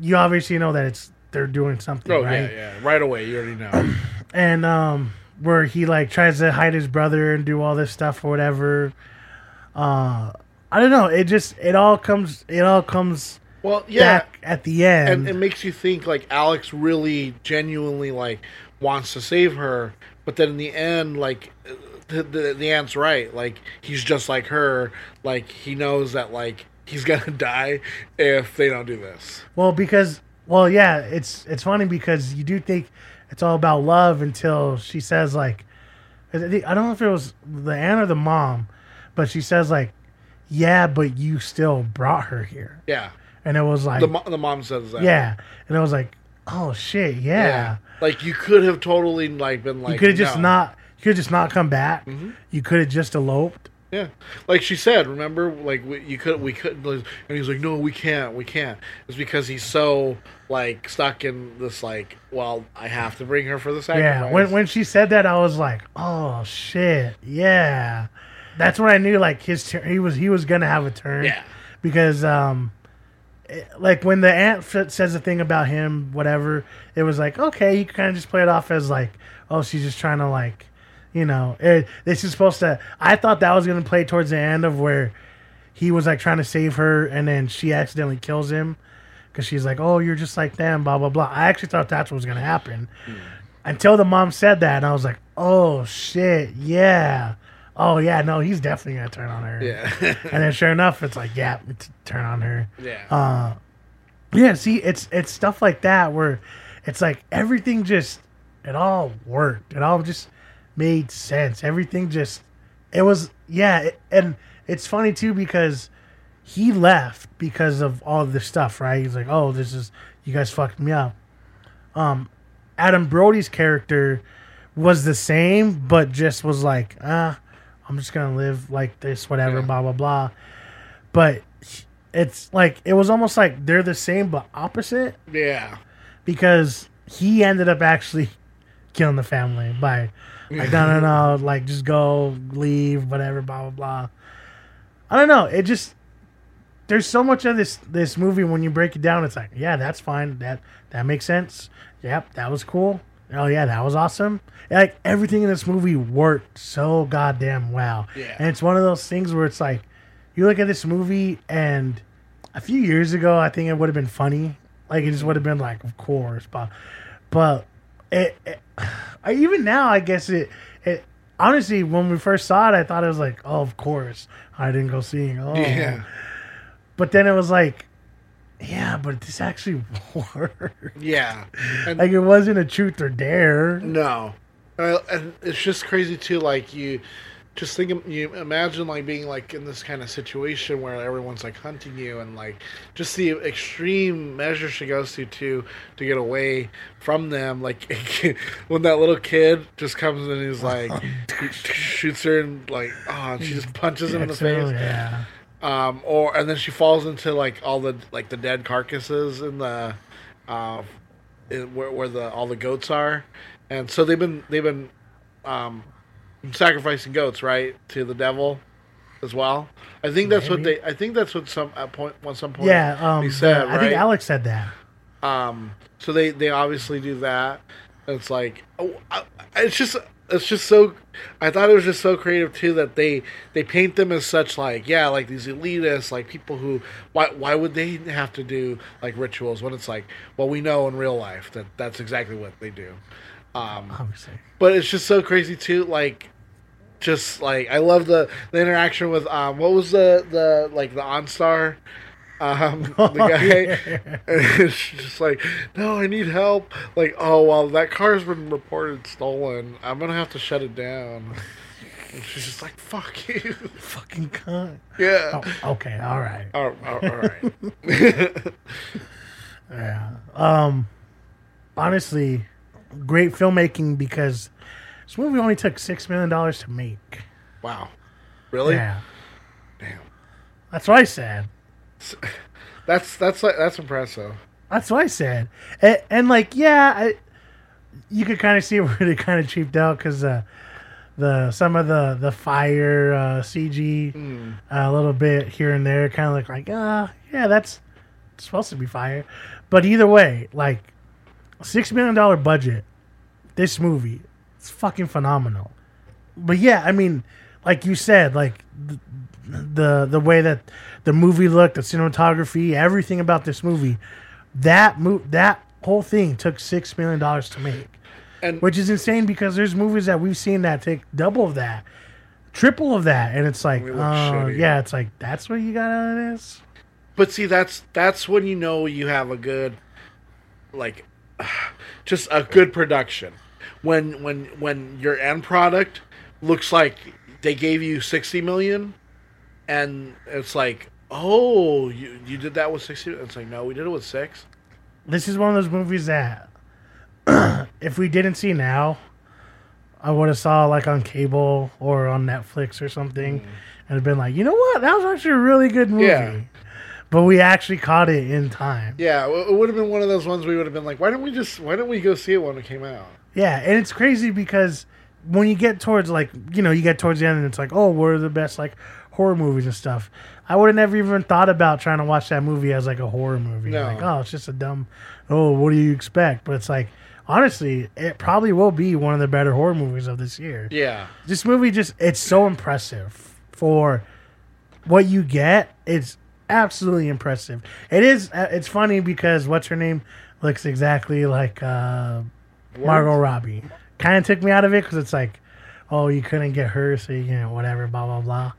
you obviously know that it's they're doing something, Oh right? yeah, yeah. Right away, you already know. and um where he like tries to hide his brother and do all this stuff or whatever uh i don't know it just it all comes it all comes Well, yeah, back at the end and it makes you think like Alex really genuinely like wants to save her, but then in the end, like the the, the aunt's right. Like he's just like her. Like he knows that like he's gonna die if they don't do this. well because well yeah it's it's funny because you do think it's all about love until she says like i don't know if it was the aunt or the mom but she says like yeah but you still brought her here Yeah, and it was like the mo- the mom says that. yeah and it was like oh shit yeah. Like you could have totally like been like you could have just no. not. You could just not come back. Mhm. You could have just eloped. Yeah, like she said. Remember, like we, you could, we couldn't, and he's like, "No, we can't, we can't." It's because he's so like stuck in this, like, well, I have to bring her for the sacrifice. Yeah. When when she said that, I was like, oh shit, yeah. That's when I knew like his turn. He was he was gonna have a turn. Yeah. Because um, it- like when the aunt f- says the thing about him, whatever, it was like okay, you can kind of just play it off as like, oh, she's just trying to like, you know, it, this is supposed to. I thought that was gonna play towards the end of where he was like trying to save her, and then she accidentally kills him because she's like, "Oh, you're just like them," blah blah blah. I actually thought that's what was gonna happen until the mom said that, and I was like, "Oh shit, yeah, oh yeah, no, he's definitely gonna turn on her." Yeah. and then sure enough, it's like, "Yeah, t- turn on her." Yeah. Uh, yeah. See, it's it's stuff like that where it's like everything just it all worked. It all just made sense. Everything just it was yeah, it, and it's funny too because he left because of all this stuff, right? He's like, "Oh, this is you guys fucked me up." Um, Adam Brody's character was the same, but just was like, "Ah, I'm just gonna live like this, whatever, blah blah blah." But it's like it was almost like they're the same but opposite Yeah. because he ended up actually killing the family by like no no no like just go leave whatever blah blah blah. I don't know. It just there's so much of this this movie when you break it down. It's like yeah, that's fine. That that makes sense. Yep, that was cool. Oh yeah, that was awesome. Like everything in this movie worked so goddamn well. Yeah. And it's one of those things where it's like you look at this movie and a few years ago I think it would have been funny. Like it just would have been like, of course, but but it, it I, even now I guess it it honestly when we first saw it I thought it was like, oh of course I didn't go seeing. Oh Yeah. But then it was like, yeah, but this actually worked. Yeah. And Like it wasn't a truth or dare. No, uh, and it's just crazy too. Like you, just think you imagine like being like in this kind of situation where everyone's like hunting you, and like just the extreme measures she goes to to to get away from them. Like when that little kid just comes and he's like shoots her and like oh, and she just punches him in the face. Yeah. Um, or and then she falls into like all the like the dead carcasses in the uh, in, where where the all the goats are, and so they've been they've been um, sacrificing goats right to the devil as well. I think that's what they. I think that's what some at point at some point Yeah, um, he said. I think? Alex said that. Um, so they they obviously do that. It's like oh, it's just it's just so. I thought it was just so creative too that they they paint them as such like yeah like these elitists like people who why why would they have to do like rituals when it's like well we know in real life that that's exactly what they do. Um, Obviously. but it's just so crazy too like just like I love the the interaction with um what was the the like the OnStar um the Oh, guy yeah. just like no I need help like oh well that car's been reported stolen I'm gonna have to shut it down and she's just like fuck you Fucking cunt. yeah Oh, okay, all right. all, all, all right Yeah. Um honestly, great filmmaking because this movie only took six million dollars to make. wow really Yeah. damn That's what I said. that's that's like that's impressive That's what I said. And, and like, yeah, I, you could kind of see where they kind of cheaped out because uh, the some of the the fire uh, CG Hmm. a little bit here and there kind of look like, ah, yeah, that's supposed to be fire. But either way, like six million dollar budget, this movie, it's fucking phenomenal. But yeah, I mean, like you said, like the the, the way that the movie looked, the cinematography, everything about this movie, that mo- that whole thing took six million dollars to make, And- which is insane because there's movies that we've seen that take double of that, triple of that, and it's like, oh look yeah, it's like that's what you got out of this. But see, that's that's when you know you have a good, like, just a good production. When when when your end product looks like they gave you sixty million, and it's like, oh, you you did that with sixty. It's like, no, we did it with six. This is one of those movies that if we didn't see now, I would have saw like on cable or on Netflix or something, mm. and have been like, you know what, that was actually a really good movie. Yeah. But we actually caught it in time. Yeah, it would have been one of those ones we would have been like, why don't we just why don't we go see it when it came out? Yeah, and it's crazy because when you get towards like you know you get towards the end and it's like oh what are the best like horror movies and stuff. I would have never even thought about trying to watch that movie as like a horror movie. No. Like oh it's just a dumb oh what do you expect? But it's like honestly it probably will be one of the better horror movies of this year. Yeah. This movie just it's so impressive for what you get. It's absolutely impressive. It is uh, it's funny because what's her name looks exactly like uh Margot Robbie. Kind of took me out of it because it's like, oh, you couldn't get her, so you know, whatever, blah blah blah.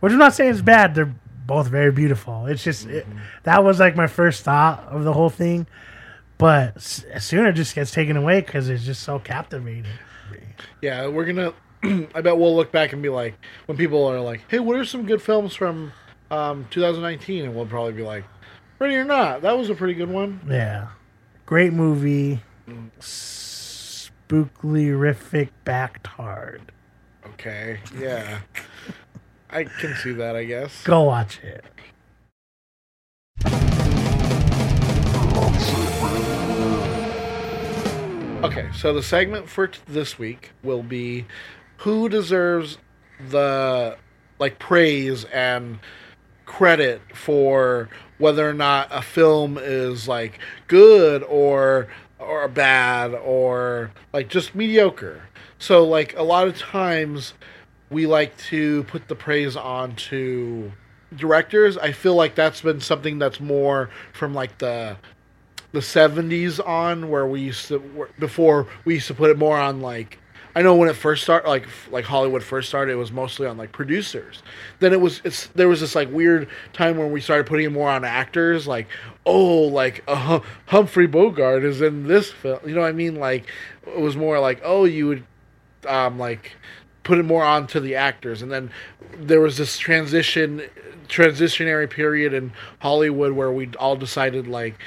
Which I'm not saying is bad. They're both very beautiful. It's just it, that was like my first thought of the whole thing, but s- sooner it just gets taken away because it's just so captivating. Yeah, we're gonna. I bet we'll look back and be like, when people are like, "Hey, what are some good films from um, 2019?" and we'll probably be like, "Ready or Not." That was a pretty good one. Yeah, great movie. Spookly-rific backed hard. Okay, yeah, I can see that. I guess. Go watch it. Okay, so the segment for t- this week will be who deserves the like praise and credit for whether or not a film is like good or or bad or like just mediocre. So like a lot of times we like to put the praise on to directors. I feel like that's been something that's more from like the the 70s on where we used to before we used to put it more on like I know when it first started like like Hollywood first started it was mostly on like producers. Then it was it's there was this like weird time when we started putting more on actors like oh like uh, Humphrey Bogart is in this film. You know what I mean like it was more like oh you would um like put it more onto the actors and then there was this transition transitionary period in Hollywood where we all decided like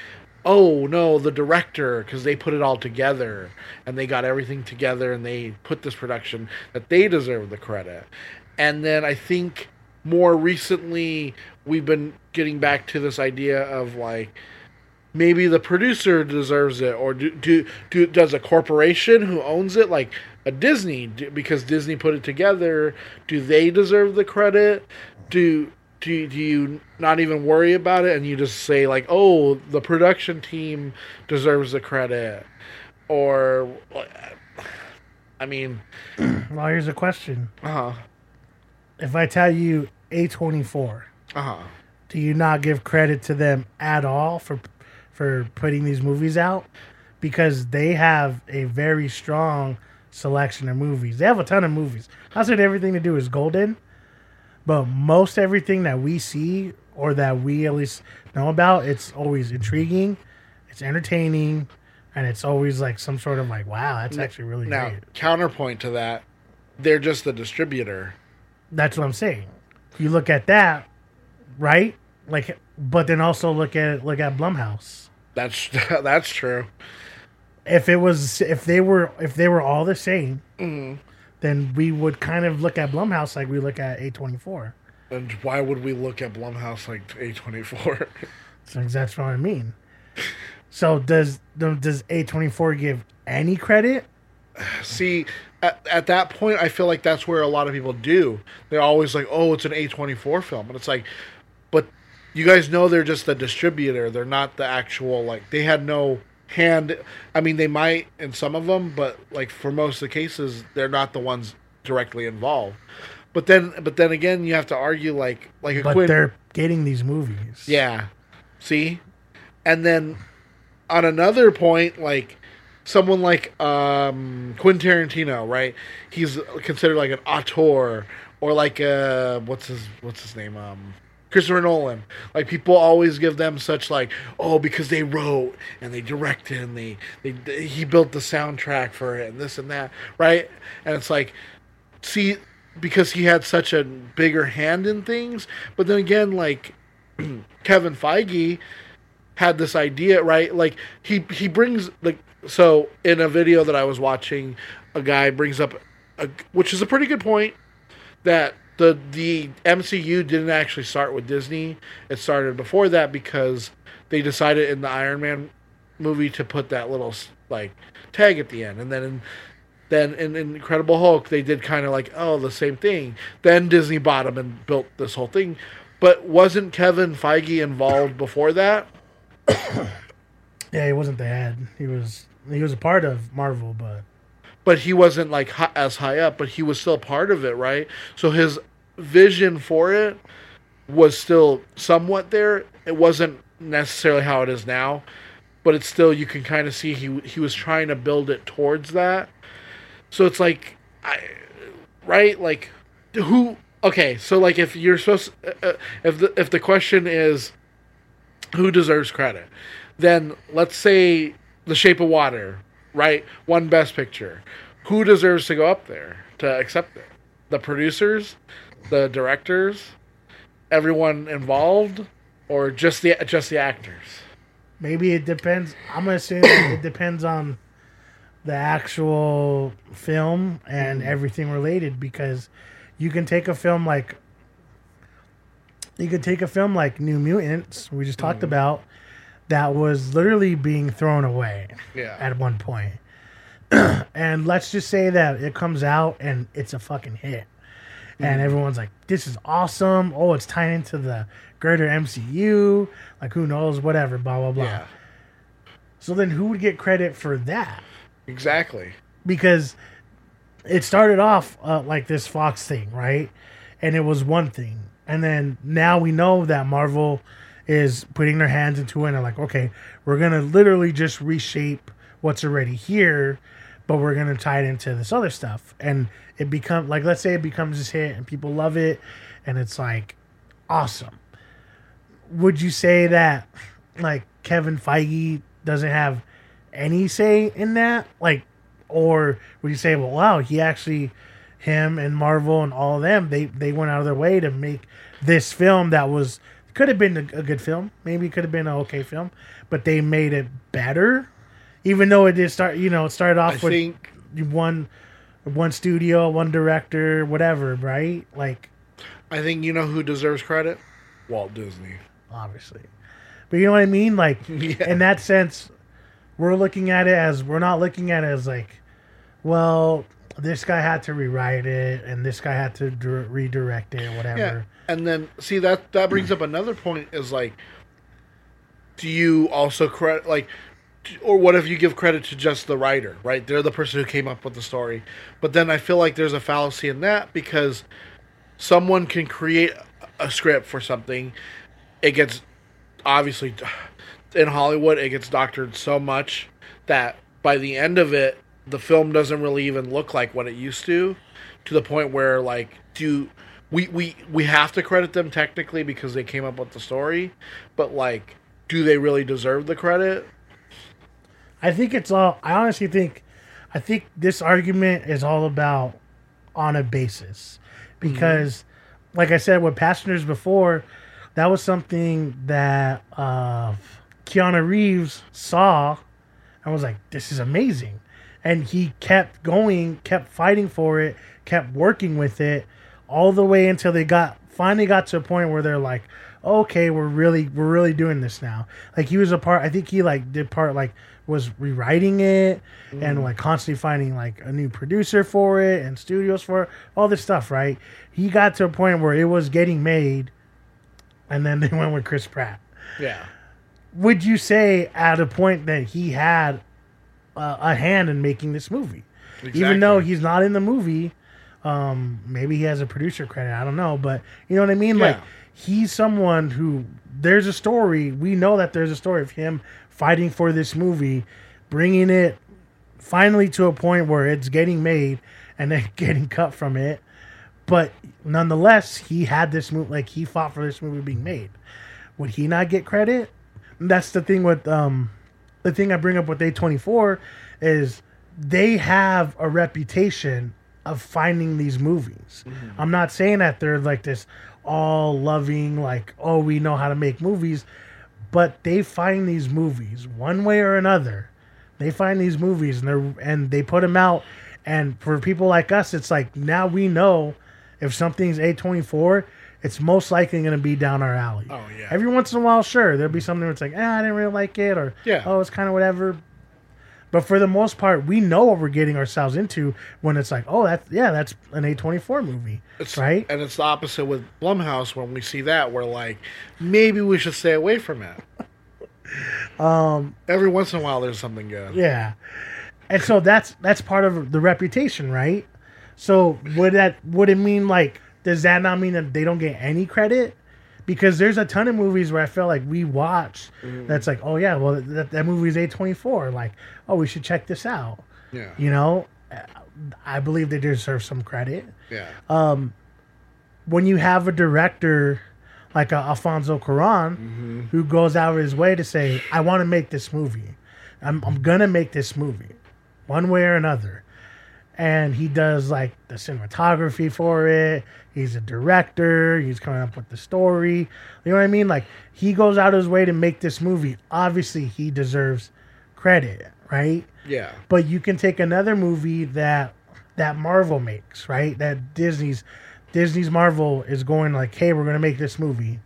oh no the director because they put it all together and they got everything together and they put this production that they deserve the credit. And then i think more recently we've been getting back to this idea of like maybe the producer deserves it or do, do, do does a corporation who owns it like a disney do, because disney put it together do they deserve the credit? Do do, do you not even worry about it and you just say like oh the production team deserves the credit or i mean Well, here's a question. uh-huh If I tell you A24, uh-huh do you not give credit to them at all for for putting these movies out? Because they have a very strong selection of movies. They have a ton of movies. I said everything to do is golden, but most everything that we see or that we at least know about, it's always intriguing, it's entertaining, and it's always like some sort of like, wow, that's actually really now great. counterpoint to that they're just the distributor That's what I'm saying. You look at that, right? Like, but then also look at look at Blumhouse. that's that's true If it was, if they were, if they were all the same, Mhm. Then we would kind of look at Blumhouse like we look at A24. and why would we look at blumhouse like a24 So that's what I mean. So does does A24 give any credit? See, at, at that point, I feel like that's where a lot of people do. They're always like, "Oh, it's an A24 film," and it's like, but you guys know they're just the distributor. They're not the actual like they had no hand. I mean, they might in some of them, but like for most of the cases, they're not the ones directly involved. But then, but then again, you have to argue like like a But Quinn. they're getting these movies. Yeah. See? And then on another point, like someone like um Quentin Tarantino, right? He's considered like an auteur or like uh what's his what's his name? Um Christopher Nolan. Like people always give them such like, oh, because they wrote and they directed and they, they he built the soundtrack for it and this and that, right? And it's like see because he had such a bigger hand in things, but then again like Kevin Feige had this idea, right? Like he he brings like so in a video that I was watching, a guy brings up, a, which is a pretty good point, that the the MCU didn't actually start with Disney. It started before that because they decided in the Iron Man movie to put that little like tag at the end, and then in then in Incredible Hulk they did kind of like oh the same thing. Then Disney bought them and built this whole thing. But wasn't Kevin Feige involved before that? Yeah, he wasn't the head. He was he was a part of Marvel, but but he wasn't like hi- as high up, but he was still part of it, right? So his vision for it was still somewhat there. It wasn't necessarily how it is now, but it's still you can kind of see he he was trying to build it towards that. So it's like, I, right? Like, who? Okay, so like if you're supposed, uh, if the if the question is, who deserves credit, then let's say The Shape of Water, right? Won Best Picture. Who deserves to go up there to accept it? The producers, the directors, everyone involved, or just the just the actors? maybe it depends. I'm gonna say it depends on the actual film and mm-hmm. everything related because you can take a film like you could take a film like New Mutants we just talked mm-hmm. about that was literally being thrown away Yeah. at one point. and let's just say that it comes out and it's a fucking hit. And Mhm. everyone's like, this is awesome. Oh, it's tied into the greater MCU. Like, who knows? Whatever, blah, blah, blah. Yeah. So then who would get credit for that? Exactly. Because it started off uh, like this Fox thing, right? And it was one thing. And then now we know that Marvel is putting their hands into it and like, okay, we're to literally just reshape what's already here, but we're to tie it into this other stuff. And it become like, let's say it becomes this hit and people love it and it's like awesome. Would you say that like Kevin Feige doesn't have any say in that? Like, or would you say, well, wow, he actually, him and Marvel and all of them, they they went out of their way to make this film that was could have been a, a good film, maybe it could have been an okay film, but they made it better, even though it did start. You know, it started off I with think- one one studio, one director, whatever, right? Like, I think you know who deserves credit? Walt Disney. obviously. But you know what I mean? Like in that sense, we're looking at it as we're not looking at it as like, well, this guy had to rewrite it and this guy had to dir- redirect it, or whatever. Yeah, and then see that that brings up another point is like, do you also credit like, or what if you give credit to just the writer? Right, they're the person who came up with the story, but then I feel like there's a fallacy in that because someone can create a script for something, it gets obviously in Hollywood it gets doctored so much that by the end of it the film doesn't really even look like what it used to to the point where like do we we we have to credit them technically because they came up with the story but like do they really deserve the credit I think it's all. I honestly think, I think this argument is all about on a basis, because, like I said with Passengers before, that was something that uh, Keanu Reeves saw, and was like, "This is amazing," and he kept going, kept fighting for it, kept working with it, all the way until they got finally got to a point where they're like, okay, we're really we're really doing this now. Like he was a part. I think he like did part like was rewriting it and Mm. like constantly finding like a new producer for it and studios for it, all this stuff. Right? He got to a point where it was getting made, and then they went with Chris Pratt. Yeah. Would you say at a point that he had uh, a hand in making this movie, even though he's not in the movie? Um, maybe he has a producer credit. I don't know, but you know what I mean. Like he's someone who there's a story. We know that there's a story of him fighting for this movie, bringing it finally to a point where it's getting made and then getting cut from it. But nonetheless, he had this movie. Like he fought for this movie being made. Would he not get credit? That's the thing with um, the thing I bring up with A24 is they have a reputation of finding these movies. Mm-hmm. I'm not saying that they're like this all loving, like, oh, we know how to make movies, but they find these movies one way or another. They find these movies and they're and they put them out. And for people like us, it's like now we know if something's A24, it's most likely going to be down our alley. Oh, yeah. Every once in a while, sure, there'll be something where it's like, eh, I didn't really like it, or Yeah. oh, it's kind of whatever. But for the most part, we know what we're getting ourselves into when it's like, oh, that's yeah, that's an A24 movie, It's, right? And it's the opposite with Blumhouse when we see that we're like, maybe we should stay away from it. Um, Every once in a while, there's something good. Yeah. And so that's that's part of the reputation, right? So would that would it mean like does that not mean that they don't get any credit? Because there's a ton of movies where I feel like we watch that's like, oh yeah, well that, that movie is A24. Like, oh, we should check this out. Yeah. You know, I believe they deserve some credit. Yeah. Um, when you have a director like uh, Alfonso Cuarón Mm-hmm. who goes out of his way to say, "I want to make this movie. I'm, I'm gonna make this movie, one way or another," and he does like the cinematography for it. He's a director. He's coming up with the story. You know what I mean? Like he goes out of his way to make this movie. Obviously, he deserves credit, right? Yeah. But you can take another movie that that Marvel makes, right? That Disney's Disney's Marvel is going like, hey, we're gonna make this movie,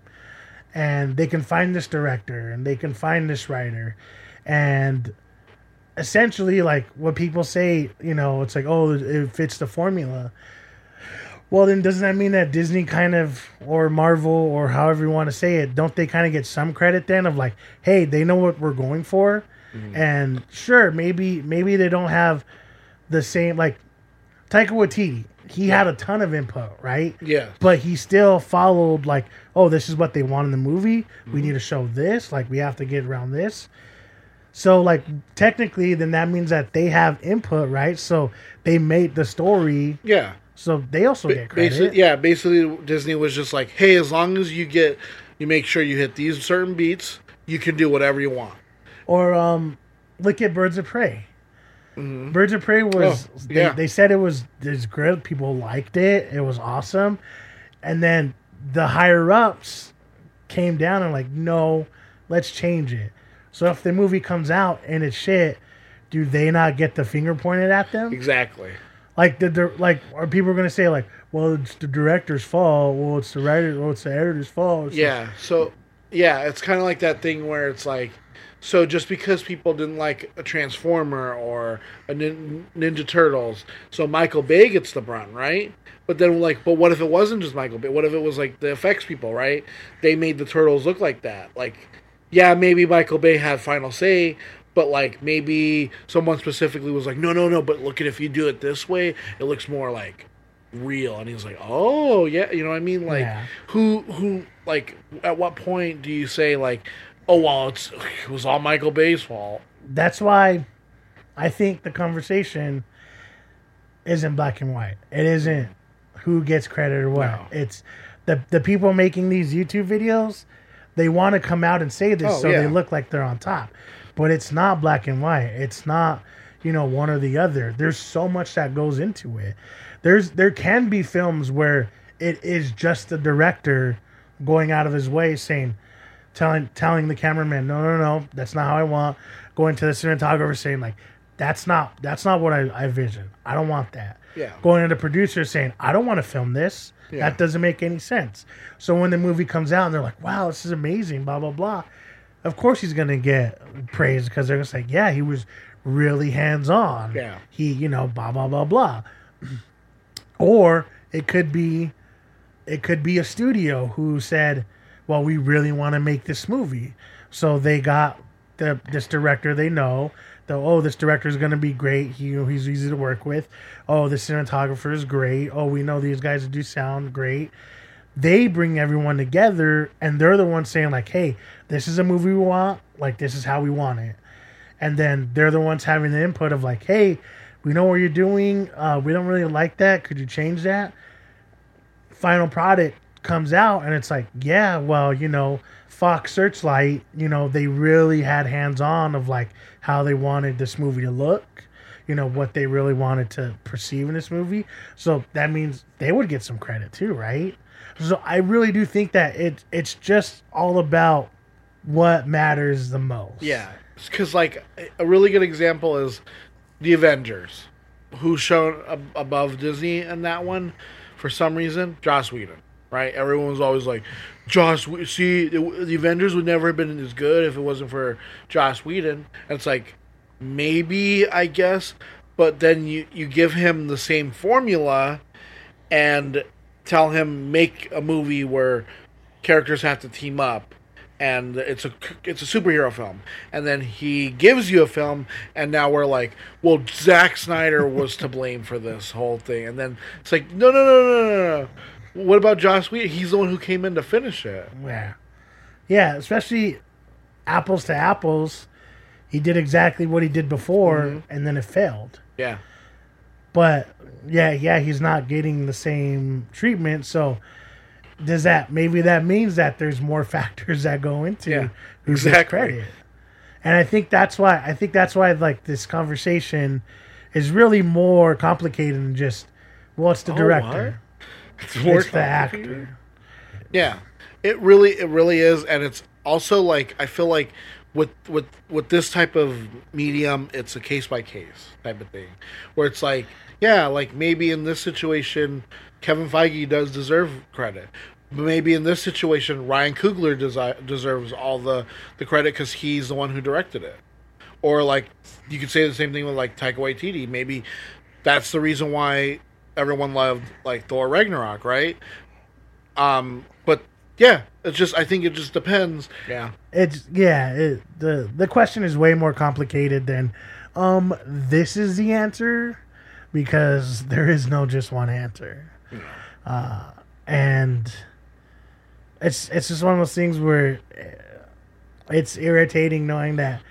and they can find this director and they can find this writer, and essentially like what people say, you know, it's like, oh, it fits the formula. Well, then doesn't that mean that Disney kind of or Marvel or however you want to say it, don't they kind of get some credit then of like, hey, they know what we're going for, mm-hmm. and sure, maybe maybe they don't have the same like Taika Waititi. He had a ton of input, right? Yeah. But he still followed like, oh, this is what they want in the movie. We mm-hmm. need to show this. Like we have to get around this. So like technically, then that means that they have input, right? So they made the story. Yeah. So they also get credit. Basically, yeah, basically Disney was just like, hey, as long as you get, you make sure you hit these certain beats, you can do whatever you want. Or um, look at Birds of Prey. Birds of Prey was Oh, they, yeah. they said it was this good. People liked it. It was awesome, and then the higher ups came down and like, no, let's change it. So if the movie comes out and it's shit, do they not get the finger pointed at them? Exactly. Like the, the like are people going to say like, well, it's the director's fault. Well, it's the writer. Well, it's the editor's fault. It's Yeah. So, yeah, it's kind of like that thing where it's like, so just because people didn't like a Transformer or a Nin- Ninja Turtles, so Michael Bay gets the brunt, right? But then, like, but what if it wasn't just Michael Bay? What if it was like the effects people, right? They made the turtles look like that. Like, yeah, maybe Michael Bay had final say, but like maybe someone specifically was like, no, no, no. But look at if you do it this way, it looks more like real. And he was like, oh yeah, you know what I mean? Like, Yeah. who who like at what point do you say like, oh well, it's it was all Michael Bay's fault? that's why I think the conversation isn't black and white. It isn't who gets credit or what. No. It's the the people making these YouTube videos. They want to come out and say this Oh, so yeah. they look like they're on top, but it's not black and white. It's not you know one or the other. There's so much that goes into it. There's there can be films where it is just the director going out of his way saying telling telling the cameraman, no, no, no, that's not how I want. Going to the cinematographer saying like, that's not that's not what I, I vision. I don't want that. Yeah. Going to the producer saying, I don't want to film this. Yeah. That doesn't make any sense. So when the movie comes out and they're like, wow, this is amazing, blah blah blah. Of course he's gonna get praise because they're gonna say, yeah, he was really hands on. Yeah. He, you know, blah blah blah blah. or it could be it could be a studio who said, well, we really want to make this movie. So they got the this director they know. The, oh, this director is going to be great. He, he's easy to work with. Oh, the cinematographer is great. Oh, we know these guys do sound great. They bring everyone together, and they're the ones saying like, "Hey, this is a movie we want. Like, this is how we want it." And then they're the ones having the input of like, "Hey, we know what you're doing. Uh, we don't really like that. Could you change that?" Final product comes out, and it's like, "Yeah, well, you know." Fox Searchlight, you know, they really had hands on of like how they wanted this movie to look, you know, what they really wanted to perceive in this movie. So that means they would get some credit too, right? So I really do think that it it's just all about what matters the most. Yeah, because like a really good example is the Avengers, who shown ab- above Disney in that one for some reason. Joss Whedon, right? Everyone was always like, Joss. Wh- See, the, Avengers would never have been as good if it wasn't for Joss Whedon. And it's like maybe I guess, but then you you give him the same formula and tell him make a movie where characters have to team up and it's a it's a superhero film and then he gives you a film and now we're like well Zack Snyder was to blame for this whole thing and then it's like no no no no no no what about Josh Whedon he's the one who came in to finish it Yeah. Yeah, especially apples to apples. He did exactly what he did before Mhm. and then it failed. yeah But yeah, yeah, he's not getting the same treatment. So does that maybe that means that there's more factors that go into Yeah, who gets exactly. credit? And I think that's why I think that's why like this conversation is really more complicated than just well, it's the Oh, director. It's It's, more the complicated. actor. Yeah, it really, it really is, and it's also like I feel like with with with this type of medium, it's a case by case type of thing, where it's like, yeah, like maybe in this situation, Kevin Feige does deserve credit. But maybe in this situation, Ryan Coogler desi- deserves all the the credit because he's the one who directed it. Or like you could say the same thing with like Taika Waititi. Maybe that's the reason why everyone loved like Thor Ragnarok, right? Um, but yeah, it's just I think it just depends. Yeah, It's yeah. It, the the question is way more complicated than, um, this is the answer, because there is no just one answer, uh, and it's it's just one of those things where uh, it's irritating knowing that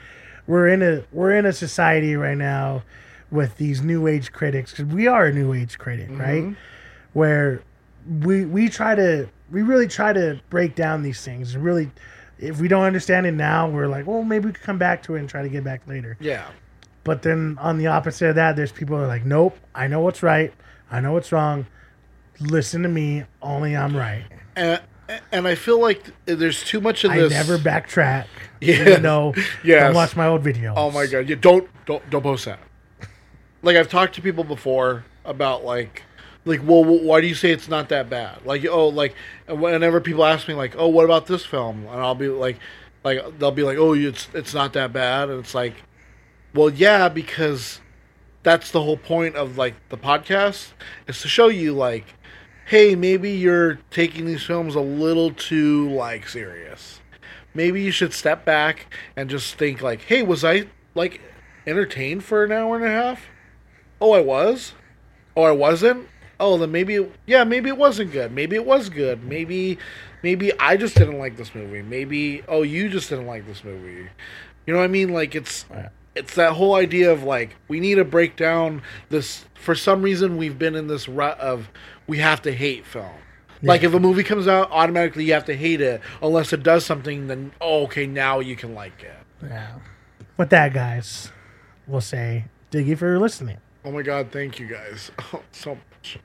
we're in a we're in a society right now with these new age critics because we are a new age critic, right? Mhm. Where we we try to we really try to break down these things and really if we don't understand it now we're like well maybe we could come back to it and try to get back later yeah, but then on the opposite of that there's people who are like nope i know what's right i know what's wrong listen to me only i'm right and and I feel like there's too much of i this. never backtrack Yeah. Yes. don't watch my old videos Oh my god! You don't don't don't post that. Like I've talked to people before about like like well why do you say it's not that bad? Like oh like whenever people ask me like oh what about this film? And I'll be like like they'll be like oh it's it's not that bad. And it's like well yeah because that's the whole point of like the podcast is to show you like hey maybe you're taking these films a little too like serious. Maybe you should step back and just think like hey was i like entertained for an hour and a half oh i was? Oh i wasn't? Oh then maybe yeah maybe it wasn't good. Maybe it was good. Maybe maybe i just didn't like this movie. Maybe oh you just didn't like this movie. You know what i mean? Like it's it's that whole idea of like we need to break down this for some reason we've been in this rut of we have to hate film. Like if a movie comes out automatically you have to hate it unless it does something then oh okay now you can like it. Yeah. With that guys we'll say diggy for listening oh my god thank you guys so much.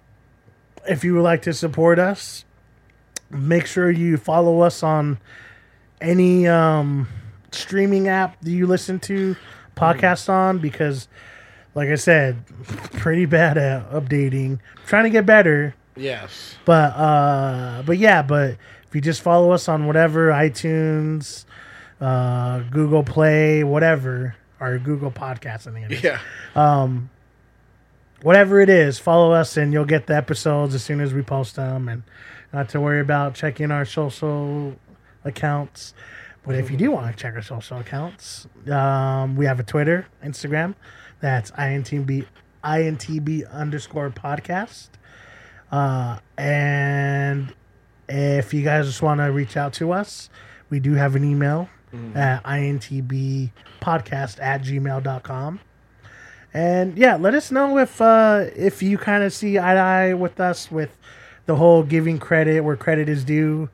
If you would like to support us, make sure you follow us on any um, streaming app that you listen to podcasts on because, like I said, pretty bad at updating. trying to get better, yes. But uh, but yeah, but if you just follow us on whatever iTunes, uh, Google Play, whatever, or Google Podcasts, I think it is. Yeah. Um, whatever it is, follow us and you'll get the episodes as soon as we post them, and not to worry about checking our social accounts. But if you do want to check our social accounts, um, we have a Twitter, Instagram. That's INTB, INTB underscore podcast. Uh, and if you guys just want to reach out to us, we do have an email Mm-hmm. at intbpodcast at gmail.com. And yeah, let us know if uh, if you kind of see eye to eye with us with the whole giving credit where credit is due.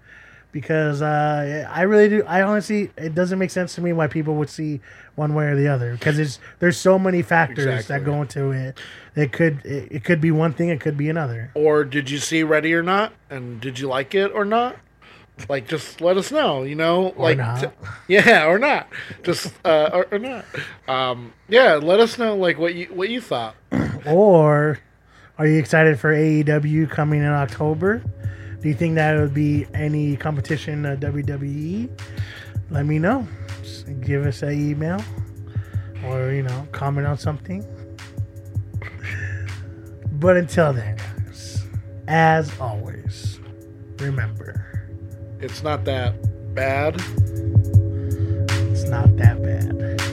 Because uh, I really do. I honestly, it doesn't make sense to me why people would see one way or the other. Because it's there's so many factors that go into it. It could it, it could be one thing. It could be another. Or did you see Ready or Not? And did you like it or not? Like, just let us know, you know? Or like, not. t- yeah, or not. Just, uh, or, or not. Um, yeah, let us know, like, what you, what you thought. Or are you excited for AEW coming in October? Do you think that would be any competition to WWE? Let me know. Just give us an email or, you know, comment on something. But until then, guys, as always, remember It's not that bad. it's not that bad.